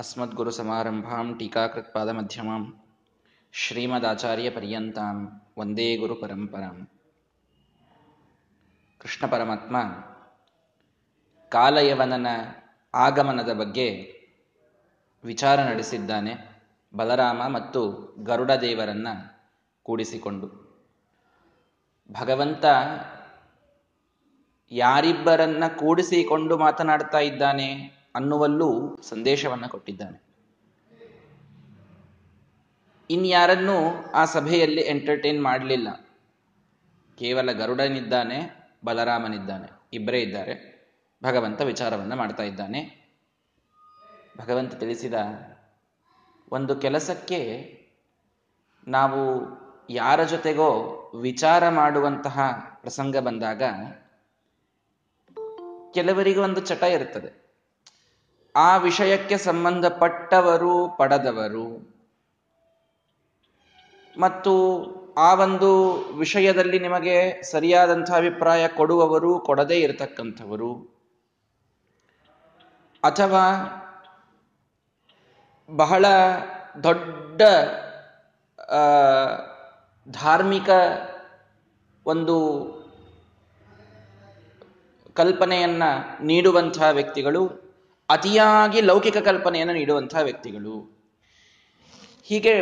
अस्मद्गुरुसमारम्भां टीकाकृत्पादमध्यमां ಶ್ರೀಮದಾಚಾರ್ಯಪರ್ಯಂತಾಂ ಒಂದೇ ಗುರು ಪರಂಪರಾಂ ಕೃಷ್ಣ ಪರಮಾತ್ಮ ಕಾಲಯವನನ ಆಗಮನದ ಬಗ್ಗೆ ವಿಚಾರ ನಡೆಸಿದ್ದಾನೆ ಬಲರಾಮ ಮತ್ತು ಗರುಡ ದೇವರನ್ನ ಕೂಡಿಸಿಕೊಂಡು ಭಗವಂತ ಯಾರಿಬ್ಬರನ್ನ ಕೂಡಿಸಿಕೊಂಡು ಮಾತನಾಡ್ತಾ ಇದ್ದಾನೆ ಅನ್ನುವಲ್ಲೂ ಸಂದೇಶವನ್ನು ಕೊಟ್ಟಿದ್ದಾನೆ. ಇನ್ಯಾರನ್ನೂ ಆ ಸಭೆಯಲ್ಲಿ ಎಂಟರ್ಟೈನ್ ಮಾಡಲಿಲ್ಲ. ಕೇವಲ ಗರುಡನಿದ್ದಾನೆ, ಬಲರಾಮನಿದ್ದಾನೆ, ಇಬ್ಬರೇ ಇದ್ದಾರೆ. ಭಗವಂತ ವಿಚಾರವನ್ನು ಮಾಡ್ತಾ ಇದ್ದಾನೆ. ಭಗವಂತ ತಿಳಿಸಿದ ಒಂದು ಕೆಲಸಕ್ಕೆ ನಾವು ಯಾರ ಜೊತೆಗೋ ವಿಚಾರ ಮಾಡುವಂತಹ ಪ್ರಸಂಗ ಬಂದಾಗ ಕೆಲವರಿಗೆ ಒಂದು ಚಟ ಇರುತ್ತದೆ ಆ ವಿಷಯಕ್ಕೆ ಸಂಬಂಧಪಟ್ಟವರು ಪಡೆದವರು. ಮತ್ತು ಆ ಒಂದು ವಿಷಯದಲ್ಲಿ ನಿಮಗೆ ಸರಿಯಾದಂಥ ಅಭಿಪ್ರಾಯ ಕೊಡುವವರು ಕೊಡದೇ ಇರತಕ್ಕಂಥವರು. ಅಥವಾ ಬಹಳ ದೊಡ್ಡ ಧಾರ್ಮಿಕ ಒಂದು ಕಲ್ಪನೆಯನ್ನ ನೀಡುವಂಥ ವ್ಯಕ್ತಿಗಳು ಅತಿಯಾಗಿ ಲೌಕಿಕ ಕಲ್ಪನೆಯನ್ನು ನೀಡುವಂತಹ ವ್ಯಕ್ತಿಗಳು. ಹೀಗೆ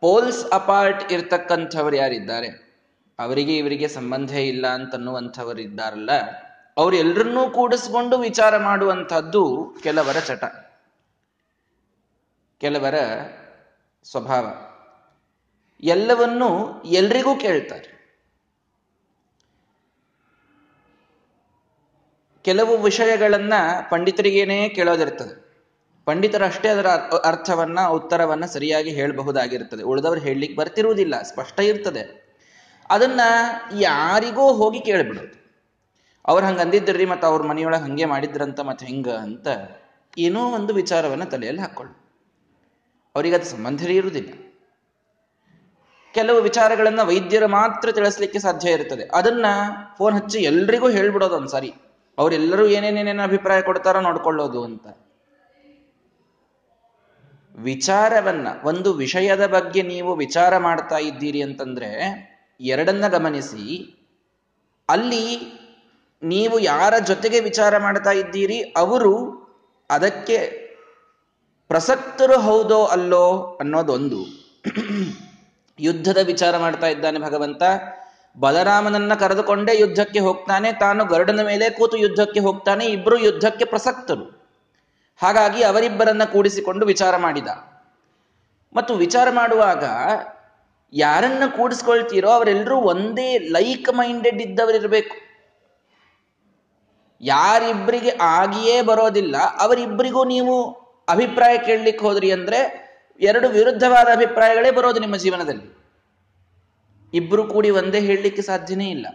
ಪೋಲ್ಸ್ ಅಪಾರ್ಟ್ ಇರ್ತಕ್ಕಂಥವ್ರು ಯಾರಿದ್ದಾರೆ? ಅವರಿಗೆ ಇವರಿಗೆ ಸಂಬಂಧ ಇಲ್ಲ ಅಂತನ್ನುವಂಥವರಿದ್ದಾರಲ್ಲ ಅವ್ರು ಎಲ್ಲರನ್ನೂ ಕೂಡಿಸ್ಕೊಂಡು ವಿಚಾರ ಮಾಡುವಂಥದ್ದು ಕೆಲವರ ಚಟ. ಕೆಲವರ ಸ್ವಭಾವ. ಎಲ್ಲವನ್ನೂ ಎಲ್ರಿಗೂ ಕೇಳ್ತಾರೆ. ಕೆಲವು ವಿಷಯಗಳನ್ನ ಪಂಡಿತರಿಗೇನೇ ಕೇಳೋದಿರ್ತದೆ. ಪಂಡಿತರಷ್ಟೇ ಅದರ ಅರ್ಥವನ್ನ, ಉತ್ತರವನ್ನ ಸರಿಯಾಗಿ ಹೇಳಬಹುದಾಗಿರ್ತದೆ. ಉಳಿದವರು ಹೇಳಲಿಕ್ಕೆ ಬರ್ತಿರುವುದಿಲ್ಲ, ಸ್ಪಷ್ಟ ಇರ್ತದೆ. ಅದನ್ನ ಯಾರಿಗೋ ಹೋಗಿ ಕೇಳಿಬಿಡೋದು. ಅವ್ರು ಹಂಗೆ ಅಂದಿದ್ರಿ ಮತ್ತು ಅವ್ರ ಮನೆಯೊಳಗೆ ಹಂಗೆ ಮಾಡಿದ್ರಂತ ಮತ್ತೆ ಹೆಂಗ ಅಂತ ಏನೋ ಒಂದು ವಿಚಾರವನ್ನ ತಲೆಯಲ್ಲಿ ಹಾಕ್ಕೊಳ್ಳಿ ಅವರಿಗೆ ಅದು ಸಂಬಂಧವೇ ಇರುವುದಿಲ್ಲ. ಕೆಲವು ವಿಚಾರಗಳನ್ನ ವೈದ್ಯರು ಮಾತ್ರ ತಿಳಿಸ್ಲಿಕ್ಕೆ ಸಾಧ್ಯ ಇರ್ತದೆ. ಅದನ್ನ ಫೋನ್ ಹಚ್ಚಿ ಎಲ್ರಿಗೂ ಹೇಳ್ಬಿಡೋದು ಒಂದ್ಸರಿ. ಅವರೆಲ್ಲರೂ ಏನೇನೇನೇನು ಅಭಿಪ್ರಾಯ ಕೊಡ್ತಾರೋ ನೋಡ್ಕೊಳ್ಳೋದು ಅಂತ. ವಿಚಾರವನ್ನ, ಒಂದು ವಿಷಯದ ಬಗ್ಗೆ ನೀವು ವಿಚಾರ ಮಾಡ್ತಾ ಇದ್ದೀರಿ ಅಂತಂದ್ರೆ, ಎರಡನ್ನ ಗಮನಿಸಿ. ಅಲ್ಲಿ ನೀವು ಯಾರ ಜೊತೆಗೆ ವಿಚಾರ ಮಾಡ್ತಾ ಇದ್ದೀರಿ, ಅವರು ಅದಕ್ಕೆ ಪ್ರಸಕ್ತರು ಹೌದೋ ಅಲ್ಲೋ ಅನ್ನೋದೊಂದು. ಯುದ್ಧದ ವಿಚಾರ ಮಾಡ್ತಾ ಇದ್ದಾನೆ ಭಗವಂತ. ಬಲರಾಮನನ್ನ ಕರೆದುಕೊಂಡೇ ಯುದ್ಧಕ್ಕೆ ಹೋಗ್ತಾನೆ. ತಾನು ಗರುಡನ ಮೇಲೆ ಕೂತು ಯುದ್ಧಕ್ಕೆ ಹೋಗ್ತಾನೆ. ಇಬ್ರು ಯುದ್ಧಕ್ಕೆ ಪ್ರಸಕ್ತರು. ಹಾಗಾಗಿ ಅವರಿಬ್ಬರನ್ನ ಕೂಡಿಸಿಕೊಂಡು ವಿಚಾರ ಮಾಡಿದ. ಮತ್ತು ವಿಚಾರ ಮಾಡುವಾಗ ಯಾರನ್ನ ಕೂಡಿಸ್ಕೊಳ್ತೀರೋ ಅವರೆಲ್ಲರೂ ಒಂದೇ ಲೈಕ್ ಮೈಂಡೆಡ್ ಇದ್ದವರಿರಬೇಕು. ಯಾರಿಬ್ಬರಿಗೆ ಆಗಿಯೇ ಬರೋದಿಲ್ಲ. ಅವರಿಬ್ಬರಿಗೂ ನೀವು ಅಭಿಪ್ರಾಯ ಕೇಳಲಿಕ್ಕೆ ಹೋದ್ರಿ ಅಂದ್ರೆ ಎರಡು ವಿರುದ್ಧವಾದ ಅಭಿಪ್ರಾಯಗಳೇ ಬರೋದು ನಿಮ್ಮ ಜೀವನದಲ್ಲಿ. ಇಬ್ರು ಕೂಡಿ ಒಂದೇ ಹೇಳಲಿಕ್ಕೆ ಸಾಧ್ಯನೇ ಇಲ್ಲ.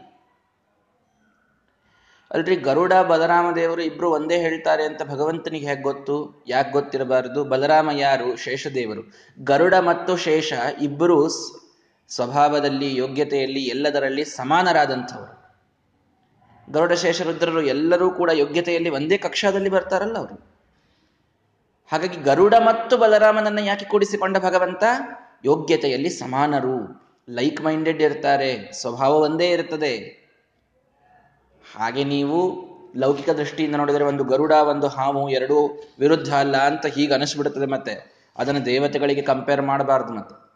ಅಲ್ರಿ, ಗರುಡ, ಬಲರಾಮ ದೇವರು ಇಬ್ರು ಒಂದೇ ಹೇಳ್ತಾರೆ ಅಂತ ಭಗವಂತನಿಗೆ ಹೇಗೆ ಗೊತ್ತು? ಯಾಕೆ ಗೊತ್ತಿರಬಾರದು? ಬಲರಾಮ ಯಾರು? ಶೇಷ ದೇವರು. ಗರುಡ ಮತ್ತು ಶೇಷ ಇಬ್ಬರು ಸ್ವಭಾವದಲ್ಲಿ, ಯೋಗ್ಯತೆಯಲ್ಲಿ ಎಲ್ಲದರಲ್ಲಿ ಸಮಾನರಾದಂಥವರು. ಗರುಡ ಶೇಷರುದ್ರರು ಎಲ್ಲರೂ ಕೂಡ ಯೋಗ್ಯತೆಯಲ್ಲಿ ಒಂದೇ ಕಕ್ಷಾದಲ್ಲಿ ಬರ್ತಾರಲ್ಲ ಅವರು. ಹಾಗಾಗಿ ಗರುಡ ಮತ್ತು ಬಲರಾಮನನ್ನ ಯಾಕೆ ಕೂಡಿಸಿಕೊಂಡ ಭಗವಂತ? ಯೋಗ್ಯತೆಯಲ್ಲಿ ಸಮಾನರು. ಲೈಕ್ ಮೈಂಡೆಡ್ ಇರ್ತಾರೆ, ಸ್ವಭಾವ ಒಂದೇ ಇರ್ತದೆ. ಹಾಗೆ ನೀವು ಲೌಕಿಕ ದೃಷ್ಟಿಯಿಂದ ನೋಡಿದರೆ ಒಂದು ಗರುಡ, ಒಂದು ಹಾವು ಎರಡೂ ವಿರುದ್ಧ ಅಲ್ಲ ಅಂತ ಹೀಗೆ ಅನಿಸ್ಬಿಡುತ್ತದೆ ಮತ್ತೆ. ಅದನ್ನು ದೇವತೆಗಳಿಗೆ ಕಂಪೇರ್ ಮಾಡಬಾರ್ದು ಮತ್ತೆ.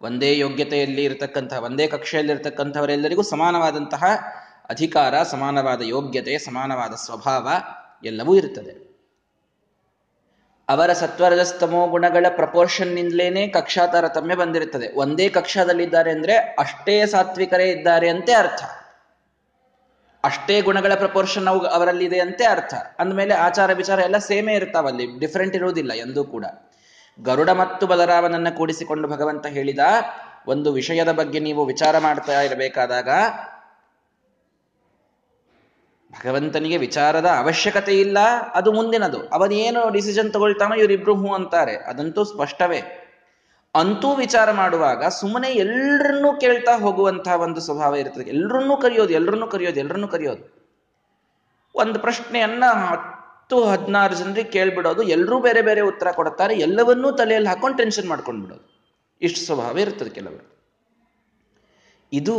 ಒಂದೇ ಯೋಗ್ಯತೆಯಲ್ಲಿ ಇರತಕ್ಕಂತಹ ಒಂದೇ ಕಕ್ಷೆಯಲ್ಲಿ ಇರತಕ್ಕಂಥವರೆಲ್ಲರಿಗೂ ಸಮಾನವಾದಂತಹ ಅಧಿಕಾರ, ಸಮಾನವಾದ ಯೋಗ್ಯತೆ, ಸಮಾನವಾದ ಸ್ವಭಾವ ಎಲ್ಲವೂ ಇರುತ್ತದೆ ಅವರ ಸತ್ವರಜಸ್ತಮೋ ಗುಣಗಳ ಪ್ರಪೋರ್ಷನ್ನಿಂದಲೇನೆ ಕಕ್ಷಾ ತಾರತಮ್ಯ ಬಂದಿರುತ್ತದೆ. ಒಂದೇ ಕಕ್ಷಾದಲ್ಲಿದ್ದಾರೆ ಅಂದ್ರೆ ಅಷ್ಟೇ ಸಾತ್ವಿಕರೇ ಇದ್ದಾರೆ ಅಂತೆ ಅರ್ಥ. ಅಷ್ಟೇ ಗುಣಗಳ ಪ್ರಪೋರ್ಷನ್ ಅವು ಅವರಲ್ಲಿ ಇದೆ ಅಂತೆ ಅರ್ಥ. ಅಂದಮೇಲೆ ಆಚಾರ ವಿಚಾರ ಎಲ್ಲ ಸೇಮೇ ಇರ್ತಾವಲ್ಲಿ ಡಿಫರೆಂಟ್ ಇರುವುದಿಲ್ಲ ಎಂದೂ ಕೂಡ. ಗರುಡ ಮತ್ತು ಬಲರಾಮನನ್ನ ಕೂಡಿಸಿಕೊಂಡು ಭಗವಂತ ಹೇಳಿದ, ಒಂದು ವಿಷಯದ ಬಗ್ಗೆ ನೀವು ವಿಚಾರ ಮಾಡ್ತಾ ಇರಬೇಕಾದಾಗ ಭಗವಂತನಿಗೆ ವಿಚಾರದ ಅವಶ್ಯಕತೆ ಇಲ್ಲ, ಅದು ಮುಂದಿನದು. ಅವನೇನು ಡಿಸಿಷನ್ ತಗೊಳ್ತಾನೋ ಇವರಿಬ್ರು ಹೂ ಅಂತಾರೆ. ಅದಂತೂ ಸ್ಪಷ್ಟವೇ. ಅಂತೂ ವಿಚಾರ ಮಾಡುವಾಗ ಸುಮ್ಮನೆ ಎಲ್ಲರನ್ನೂ ಕೇಳ್ತಾ ಹೋಗುವಂತಹ ಒಂದು ಸ್ವಭಾವ ಇರ್ತದೆ. ಎಲ್ರನ್ನೂ ಕರೆಯೋದು ಎಲ್ಲರನ್ನೂ ಕರೆಯೋದು ಎಲ್ಲರನ್ನೂ ಕರೆಯೋದು. ಒಂದು ಪ್ರಶ್ನೆಯನ್ನ ಹತ್ತು, ಹದಿನಾರು ಜನರಿಗೆ ಕೇಳ್ಬಿಡೋದು ಎಲ್ಲರೂ ಬೇರೆ ಬೇರೆ ಉತ್ತರ ಕೊಡ್ತಾರೆ, ಎಲ್ಲವನ್ನೂ ತಲೆಯಲ್ಲಿ ಹಾಕೊಂಡು ಟೆನ್ಷನ್ ಮಾಡ್ಕೊಂಡು ಬಿಡೋದು ಇಷ್ಟು ಸ್ವಭಾವ ಇರ್ತದೆ ಕೆಲವರು. ಇದು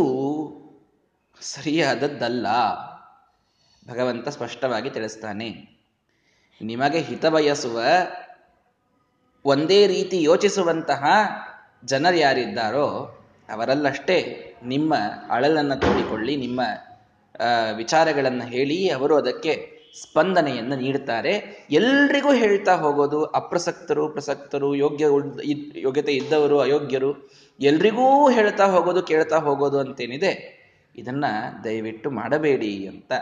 ಸರಿಯಾದದ್ದಲ್ಲ. ಭಗವಂತ ಸ್ಪಷ್ಟವಾಗಿ ತಿಳಿಸ್ತಾನೆ. ನಿಮಗೆ ಹಿತ ಬಯಸುವ ಒಂದೇ ರೀತಿ ಯೋಚಿಸುವಂತಹ ಜನರು ಯಾರಿದ್ದಾರೋ ಅವರಲ್ಲಷ್ಟೇ ನಿಮ್ಮ ಅಳಲನ್ನು ತೋಡಿಕೊಳ್ಳಿ, ನಿಮ್ಮ ವಿಚಾರಗಳನ್ನು ಹೇಳಿ ಅವರು ಅದಕ್ಕೆ ಸ್ಪಂದನೆಯನ್ನು ನೀಡುತ್ತಾರೆ ಎಲ್ರಿಗೂ ಹೇಳ್ತಾ ಹೋಗೋದು ಅಪ್ರಸಕ್ತರು, ಪ್ರಸಕ್ತರು, ಯೋಗ್ಯ ಯೋಗ್ಯತೆ ಇದ್ದವರು, ಅಯೋಗ್ಯರು, ಎಲ್ರಿಗೂ ಹೇಳ್ತಾ ಹೋಗೋದು, ಕೇಳ್ತಾ ಹೋಗೋದು ಅಂತೇನಿದೆ. ಇದನ್ನ ದಯವಿಟ್ಟು ಮಾಡಬೇಡಿ ಅಂತ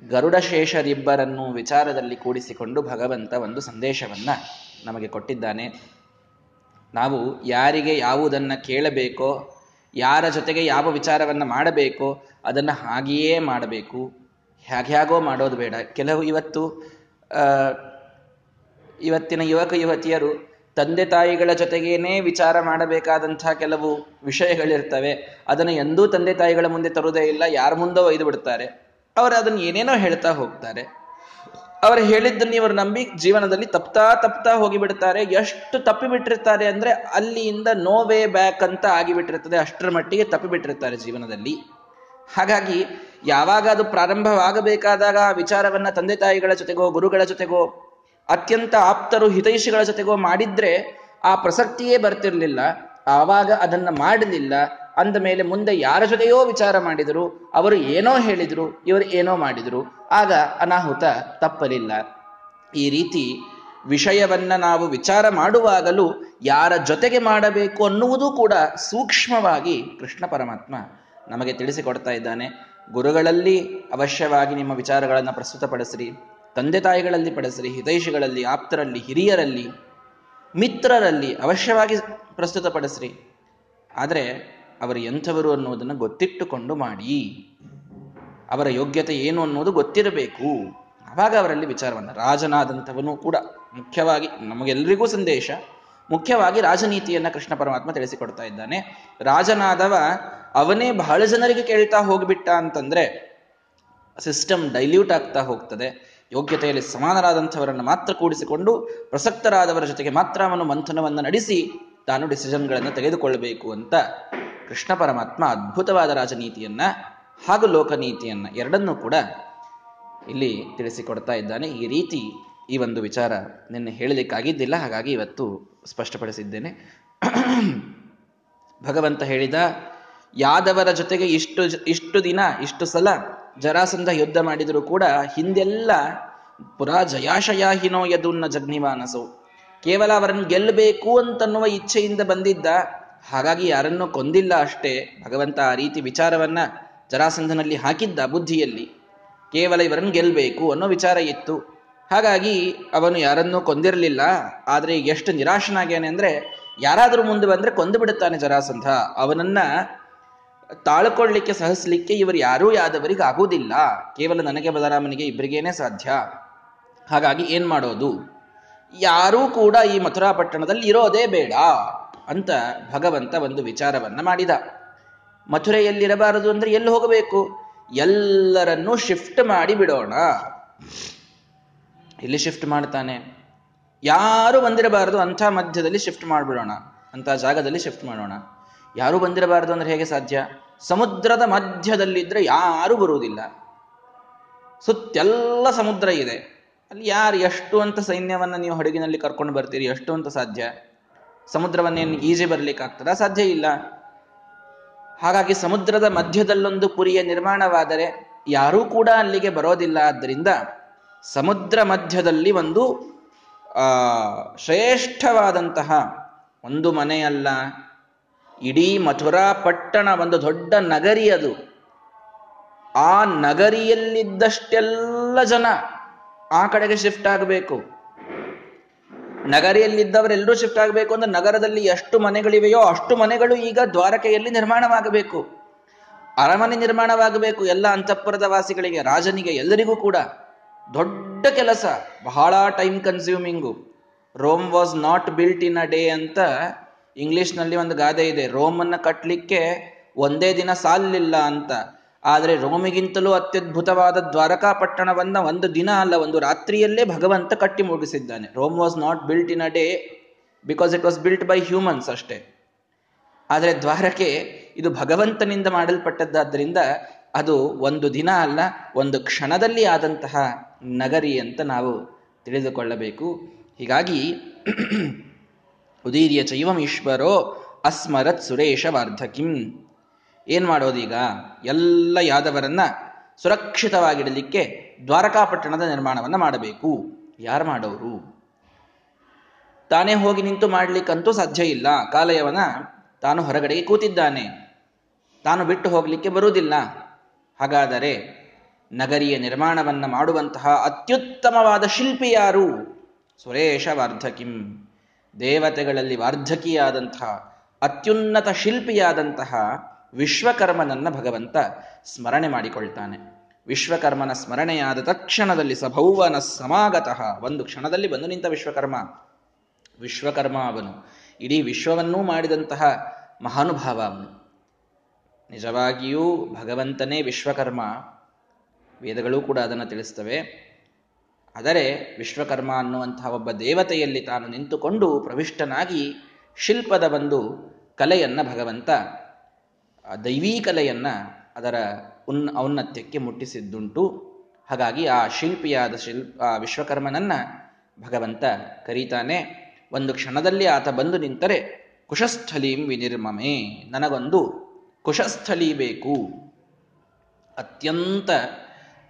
ಗರುಡ ಶೇಷರಿಬ್ಬರನ್ನು ವಿಚಾರದಲ್ಲಿ ಕೂಡಿಸಿಕೊಂಡು ಭಗವಂತ ಒಂದು ಸಂದೇಶವನ್ನ ನಮಗೆ ಕೊಟ್ಟಿದ್ದಾನೆ. ನಾವು ಯಾರಿಗೆ ಯಾವುದನ್ನ ಕೇಳಬೇಕೋ, ಯಾರ ಜೊತೆಗೆ ಯಾವ ವಿಚಾರವನ್ನ ಮಾಡಬೇಕೋ ಅದನ್ನ ಹಾಗೆಯೇ ಮಾಡಬೇಕು. ಹ್ಯಾಗ್ಯಾಗೋ ಮಾಡೋದು ಬೇಡ. ಕೆಲವು ಇವತ್ತು ಇವತ್ತಿನ ಯುವಕ ಯುವತಿಯರು ತಂದೆ ತಾಯಿಗಳ ಜೊತೆಗೇನೆ ವಿಚಾರ ಮಾಡಬೇಕಾದಂತಹ ಕೆಲವು ವಿಷಯಗಳಿರ್ತವೆ. ಅದನ್ನು ಎಂದೂ ತಂದೆ ತಾಯಿಗಳ ಮುಂದೆ ತರುವುದೇ ಇಲ್ಲ, ಯಾರ ಮುಂದೋ ಒಯ್ದು ಬಿಡ್ತಾರೆ. ಅವರು ಅದನ್ನು ಏನೇನೋ ಹೇಳ್ತಾ ಹೋಗ್ತಾರೆ. ಅವರು ಹೇಳಿದ್ದನ್ನು ಇವರು ನಂಬಿ ಜೀವನದಲ್ಲಿ ತಪ್ತಾ ತಪ್ತಾ ಹೋಗಿಬಿಡ್ತಾರೆ. ಎಷ್ಟು ತಪ್ಪಿಬಿಟ್ಟಿರ್ತಾರೆ ಅಂದ್ರೆ ಅಲ್ಲಿಯಿಂದ ನೋ ವೇ ಬ್ಯಾಕ್ ಅಂತ ಆಗಿಬಿಟ್ಟಿರ್ತದೆ. ಅಷ್ಟರ ಮಟ್ಟಿಗೆ ತಪ್ಪಿಬಿಟ್ಟಿರ್ತಾರೆ ಜೀವನದಲ್ಲಿ. ಹಾಗಾಗಿ ಯಾವಾಗ ಅದು ಪ್ರಾರಂಭವಾಗಬೇಕಾದಾಗ ಆ ವಿಚಾರವನ್ನ ತಂದೆ ತಾಯಿಗಳ ಜೊತೆಗೋ, ಗುರುಗಳ ಜೊತೆಗೋ, ಅತ್ಯಂತ ಆಪ್ತರು, ಹಿತೈಷಿಗಳ ಜೊತೆಗೋ ಮಾಡಿದ್ರೆ ಆ ಪ್ರಸಕ್ತಿಯೇ ಬರ್ತಿರ್ಲಿಲ್ಲ. ಆವಾಗ ಅದನ್ನ ಮಾಡಲಿಲ್ಲ. ಅಂದ ಮೇಲೆ ಮುಂದೆ ಯಾರ ಜೊತೆಯೋ ವಿಚಾರ ಮಾಡಿದರು ಅವರು ಏನೋ ಹೇಳಿದರು, ಇವರು ಏನೋ ಮಾಡಿದರು. ಆಗ ಅನಾಹುತ ತಪ್ಪಲಿಲ್ಲ. ಈ ರೀತಿ ವಿಷಯವನ್ನ ನಾವು ವಿಚಾರ ಮಾಡುವಾಗಲೂ ಯಾರ ಜೊತೆಗೆ ಮಾಡಬೇಕು ಅನ್ನುವುದು ಕೂಡ ಸೂಕ್ಷ್ಮವಾಗಿ ಕೃಷ್ಣ ಪರಮಾತ್ಮ ನಮಗೆ ತಿಳಿಸಿಕೊಡ್ತಾ ಇದ್ದಾನೆ. ಗುರುಗಳಲ್ಲಿ ಅವಶ್ಯವಾಗಿ ನಿಮ್ಮ ವಿಚಾರಗಳನ್ನು ಪ್ರಸ್ತುತಪಡಿಸ್ರಿ. ತಂದೆ ತಾಯಿಗಳಲ್ಲಿ ಪಡಿಸ್ರಿ, ಹಿತೈಷಿಗಳಲ್ಲಿ, ಆಪ್ತರಲ್ಲಿ, ಹಿರಿಯರಲ್ಲಿ, ಮಿತ್ರರಲ್ಲಿ ಅವಶ್ಯವಾಗಿ ಪ್ರಸ್ತುತಪಡಿಸ್ರಿ. ಆದರೆ ಅವರು ಎಂಥವರು ಅನ್ನೋದನ್ನು ಗೊತ್ತಿಟ್ಟುಕೊಂಡು ಮಾಡಿ. ಅವರ ಯೋಗ್ಯತೆ ಏನು ಅನ್ನೋದು ಗೊತ್ತಿರಬೇಕು. ಆವಾಗ ಅವರಲ್ಲಿ ವಿಚಾರವನ್ನು ರಾಜನಾದಂಥವನು ಕೂಡ ಮುಖ್ಯವಾಗಿ ನಮಗೆಲ್ಲರಿಗೂ ಸಂದೇಶ. ಮುಖ್ಯವಾಗಿ ರಾಜನೀತಿಯನ್ನ ಕೃಷ್ಣ ಪರಮಾತ್ಮ ತಿಳಿಸಿಕೊಡ್ತಾ ಇದ್ದಾನೆ. ರಾಜನಾದವ ಅವನೇ ಬಹಳ ಜನರಿಗೆ ಕೇಳ್ತಾ ಹೋಗ್ಬಿಟ್ಟ ಅಂತಂದ್ರೆ ಸಿಸ್ಟಮ್ ಡೈಲ್ಯೂಟ್ ಆಗ್ತಾ ಹೋಗ್ತದೆ. ಯೋಗ್ಯತೆಯಲ್ಲಿ ಸಮಾನರಾದಂಥವರನ್ನು ಮಾತ್ರ ಕೂಡಿಸಿಕೊಂಡು ಪ್ರಸಕ್ತರಾದವರ ಜೊತೆಗೆ ಮಾತ್ರ ಅವನು ಮಂಥನವನ್ನು ನಡೆಸಿ ತಾನು ಡಿಸಿಷನ್ಗಳನ್ನು ತೆಗೆದುಕೊಳ್ಳಬೇಕು ಅಂತ ಕೃಷ್ಣ ಪರಮಾತ್ಮ ಅದ್ಭುತವಾದ ರಾಜನೀತಿಯನ್ನ ಹಾಗೂ ಲೋಕನೀತಿಯನ್ನ ಎರಡನ್ನೂ ಕೂಡ ಇಲ್ಲಿ ತಿಳಿಸಿಕೊಡ್ತಾ ಇದ್ದಾನೆ. ಈ ರೀತಿ ಈ ಒಂದು ವಿಚಾರ ನಿನ್ನೆ ಹೇಳಲಿಕ್ಕಾಗಿದ್ದಿಲ್ಲ. ಹಾಗಾಗಿ ಇವತ್ತು ಸ್ಪಷ್ಟಪಡಿಸಿದ್ದೇನೆ. ಭಗವಂತ ಹೇಳಿದ, ಯಾದವರ ಜೊತೆಗೆ ಇಷ್ಟು ಇಷ್ಟು ದಿನ, ಇಷ್ಟು ಸಲ ಜರಾಸಂಧ ಯುದ್ಧ ಮಾಡಿದರೂ ಕೂಡ ಹಿಂದೆಲ್ಲ ಪುರಾ ಜಯಾಶಯಾಹಿನೋ ಯದುನ್ನ ಜಗ್ನಿವಾನಸು. ಕೇವಲ ಅವರನ್ನು ಗೆಲ್ಲಬೇಕು ಅಂತನ್ನುವ ಇಚ್ಛೆಯಿಂದ ಬಂದಿದ್ದ ಹಾಗಾಗಿ ಯಾರನ್ನೂ ಕೊಂದಿಲ್ಲ ಅಷ್ಟೇ. ಭಗವಂತ ಆ ರೀತಿ ವಿಚಾರವನ್ನ ಜರಾಸಂಧನಲ್ಲಿ ಹಾಕಿದ್ದ ಬುದ್ಧಿಯಲ್ಲಿ ಕೇವಲ ಇವರನ್ನು ಗೆಲ್ಲಬೇಕು ಅನ್ನೋ ವಿಚಾರ ಇತ್ತು. ಹಾಗಾಗಿ ಅವನು ಯಾರನ್ನೂ ಕೊಂದಿರಲಿಲ್ಲ. ಆದರೆ ಎಷ್ಟು ನಿರಾಶನಾಗ್ಯಾನೆ ಅಂದರೆ ಯಾರಾದರೂ ಮುಂದೆ ಬಂದ್ರೆ ಕೊಂದು ಬಿಡುತ್ತಾನೆ ಜರಾಸಂಧ. ಅವನನ್ನ ತಾಳ್ಕೊಳ್ಳಿಕ್ಕೆ ಸಹಿಸಲಿಕ್ಕೆ ಇವರು ಯಾರೂ ಯಾದವರಿಗೆ ಆಗುವುದಿಲ್ಲ. ಕೇವಲ ನನಗೆ ಬಲರಾಮನಿಗೆ ಇಬ್ಬರಿಗೇನೆ ಸಾಧ್ಯ. ಹಾಗಾಗಿ ಏನ್ ಮಾಡೋದು? ಯಾರೂ ಕೂಡ ಈ ಮಥುರಾ ಪಟ್ಟಣದಲ್ಲಿ ಇರೋದೇ ಬೇಡ. ಅಂತ ಭಗವಂತ ಒಂದು ವಿಚಾರವನ್ನ ಮಾಡಿದ. ಮಥುರೆಯಲ್ಲಿರಬಾರದು ಅಂದ್ರೆ ಎಲ್ಲಿ ಹೋಗಬೇಕು? ಎಲ್ಲರನ್ನೂ ಶಿಫ್ಟ್ ಮಾಡಿ ಬಿಡೋಣ. ಇಲ್ಲಿ ಶಿಫ್ಟ್ ಮಾಡ್ತಾನೆ? ಯಾರು ಬಂದಿರಬಾರದು ಅಂಥ ಮಧ್ಯದಲ್ಲಿ ಶಿಫ್ಟ್ ಮಾಡಿಬಿಡೋಣ. ಅಂತ ಜಾಗದಲ್ಲಿ ಶಿಫ್ಟ್ ಮಾಡೋಣ. ಯಾರು ಬಂದಿರಬಾರದು ಅಂದ್ರೆ ಹೇಗೆ ಸಾಧ್ಯ? ಸಮುದ್ರದ ಮಧ್ಯದಲ್ಲಿದ್ರೆ ಯಾರು ಬರುವುದಿಲ್ಲ. ಸುತ್ತೆಲ್ಲ ಸಮುದ್ರ ಇದೆ. ಅಲ್ಲಿ ಯಾರು ಎಷ್ಟು ಅಂತ ಸೈನ್ಯವನ್ನ ನೀವು ಹಡಗಿನಲ್ಲಿ ಕರ್ಕೊಂಡು ಬರ್ತೀರಿ, ಎಷ್ಟು ಅಂತ ಸಾಧ್ಯ? ಸಮುದ್ರವನ್ನೇನು ಈಜಿ ಬರ್ಲಿಕ್ಕಾಗ್ತದ? ಸಾಧ್ಯ ಇಲ್ಲ. ಹಾಗಾಗಿ ಸಮುದ್ರದ ಮಧ್ಯದಲ್ಲೊಂದು ಪುರಿಯ ನಿರ್ಮಾಣವಾದರೆ ಯಾರೂ ಕೂಡ ಅಲ್ಲಿಗೆ ಬರೋದಿಲ್ಲ. ಆದ್ದರಿಂದ ಸಮುದ್ರ ಮಧ್ಯದಲ್ಲಿ ಒಂದು, ಆ, ಶ್ರೇಷ್ಠವಾದಂತಹ ಒಂದು ಮನೆಯಲ್ಲ. ಇಡೀ ಮಥುರಾ ಪಟ್ಟಣ ಒಂದು ದೊಡ್ಡ ನಗರಿ ಅದು. ಆ ನಗರಿಯಲ್ಲಿದ್ದಷ್ಟೆಲ್ಲ ಜನ ಆ ಕಡೆಗೆ ಶಿಫ್ಟ್ ಆಗಬೇಕು. ನಗರಿಯಲ್ಲಿದ್ದವರೆಲ್ಲರೂ ಶಿಫ್ಟ್ ಆಗಬೇಕು ಅಂದ್ರೆ ನಗರದಲ್ಲಿ ಎಷ್ಟು ಮನೆಗಳಿವೆಯೋ ಅಷ್ಟು ಮನೆಗಳು ಈಗ ದ್ವಾರಕೆಯಲ್ಲಿ ನಿರ್ಮಾಣವಾಗಬೇಕು. ಅರಮನೆ ನಿರ್ಮಾಣವಾಗಬೇಕು ಎಲ್ಲ ಅಂತಃಪುರದ ವಾಸಿಗಳಿಗೆ, ರಾಜನಿಗೆ ಎಲ್ಲರಿಗೂ ಕೂಡ. ದೊಡ್ಡ ಕೆಲಸ, ಬಹಳ time consuming Rome was not built in a day ಅಂತ ಇಂಗ್ಲಿಷ್ನಲ್ಲಿ ಒಂದು ಗಾದೆ ಇದೆ. ರೋಮನ್ನು ಕಟ್ಟಲಿಕ್ಕೆ ಒಂದೇ ದಿನ ಸಾಲಿಲ್ಲ ಅಂತ. ಆದರೆ ರೋಮಿಗಿಂತಲೂ ಅತ್ಯದ್ಭುತವಾದ ದ್ವಾರಕಾ ಪಟ್ಟಣವನ್ನು ಒಂದು ದಿನ ಅಲ್ಲ, ಒಂದು ರಾತ್ರಿಯಲ್ಲೇ ಭಗವಂತ ಕಟ್ಟಿ ಮುಗಿಸಿದ್ದಾನೆ. Rome was not built in a day because it was built by humans ಅಷ್ಟೇ. ಆದರೆ ದ್ವಾರಕೆ ಇದು ಭಗವಂತನಿಂದ ಮಾಡಲ್ಪಟ್ಟದ್ದಾದ್ದರಿಂದ ಅದು ಒಂದು ದಿನ ಅಲ್ಲ, ಒಂದು ಕ್ಷಣದಲ್ಲಿ ಆದಂತಹ ನಗರಿ ಅಂತ ನಾವು ತಿಳಿದುಕೊಳ್ಳಬೇಕು. ಹೀಗಾಗಿ ಉದೀರ್ಯ ಚೈವಮೀಶ್ವರೋ ಅಸ್ಮರತ್ ಸುರೇಶ ವಾರ್ಧಕಿಂ. ಏನ್ ಮಾಡೋದೀಗ ಎಲ್ಲ ಯಾದವರನ್ನ ಸುರಕ್ಷಿತವಾಗಿಡಲಿಕ್ಕೆ ದ್ವಾರಕಾಪಟ್ಟಣದ ನಿರ್ಮಾಣವನ್ನ ಮಾಡಬೇಕು. ಯಾರು ಮಾಡೋರು? ತಾನೇ ಹೋಗಿ ನಿಂತು ಮಾಡ್ಲಿಕ್ಕಂತೂ ಸಾಧ್ಯ ಇಲ್ಲ. ಕಾಲಯವನ ತಾನು ಹೊರಗಡೆಗೆ ಕೂತಿದ್ದಾನೆ. ತಾನು ಬಿಟ್ಟು ಹೋಗಲಿಕ್ಕೆ ಬರುವುದಿಲ್ಲ. ಹಾಗಾದರೆ ನಗರಿಯ ನಿರ್ಮಾಣವನ್ನು ಮಾಡುವಂತಹ ಅತ್ಯುತ್ತಮವಾದ ಶಿಲ್ಪಿ ಯಾರು? ಸುರೇಶ ವಾರ್ಧಕಿಂ. ದೇವತೆಗಳಲ್ಲಿ ವಾರ್ಧಕಿಯಾದಂತಹ, ಅತ್ಯುನ್ನತ ಶಿಲ್ಪಿಯಾದಂತಹ ವಿಶ್ವಕರ್ಮನನ್ನ ಭಗವಂತ ಸ್ಮರಣೆ ಮಾಡಿಕೊಳ್ತಾನೆ. ವಿಶ್ವಕರ್ಮನ ಸ್ಮರಣೆಯಾದ ತಕ್ಷಣದಲ್ಲಿ ಸಭೌವನ ಸಮಾಗತಃ ಒಂದು ಕ್ಷಣದಲ್ಲಿ ಬಂದು ನಿಂತ ವಿಶ್ವಕರ್ಮ. ವಿಶ್ವಕರ್ಮ ಅವನು. ಇಡೀ ವಿಶ್ವವನ್ನೂ ಮಾಡಿದಂತಹ ಮಹಾನುಭಾವ ಅವನು. ನಿಜವಾಗಿಯೂ ಭಗವಂತನೇ ವಿಶ್ವಕರ್ಮ. ವೇದಗಳು ಕೂಡ ಅದನ್ನು ತಿಳಿಸ್ತವೆ. ಆದರೆ ವಿಶ್ವಕರ್ಮ ಅನ್ನುವಂತಹ ಒಬ್ಬ ದೇವತೆಯಲ್ಲಿ ತಾನು ನಿಂತುಕೊಂಡು ಪ್ರವಿಷ್ಟನಾಗಿ ಶಿಲ್ಪದ ಒಂದು ಕಲೆಯನ್ನ ಭಗವಂತ ದೈವೀ ಕಲೆಯನ್ನು ಅದರ ಉನ್, ಔನ್ನತ್ಯಕ್ಕೆ ಮುಟ್ಟಿಸಿದ್ದುಂಟು. ಹಾಗಾಗಿ ಆ ಶಿಲ್ಪಿಯಾದ ಶಿಲ್ಪ, ಆ ವಿಶ್ವಕರ್ಮನನ್ನ ಭಗವಂತ ಕರೀತಾನೆ. ಒಂದು ಕ್ಷಣದಲ್ಲಿ ಆತ ಬಂದು ನಿಂತರೆ ಕುಶಸ್ಥಲೀಂ ವಿನಿರ್ಮಮೆ, ನನಗೊಂದು ಕುಶಸ್ಥಲಿ ಬೇಕು. ಅತ್ಯಂತ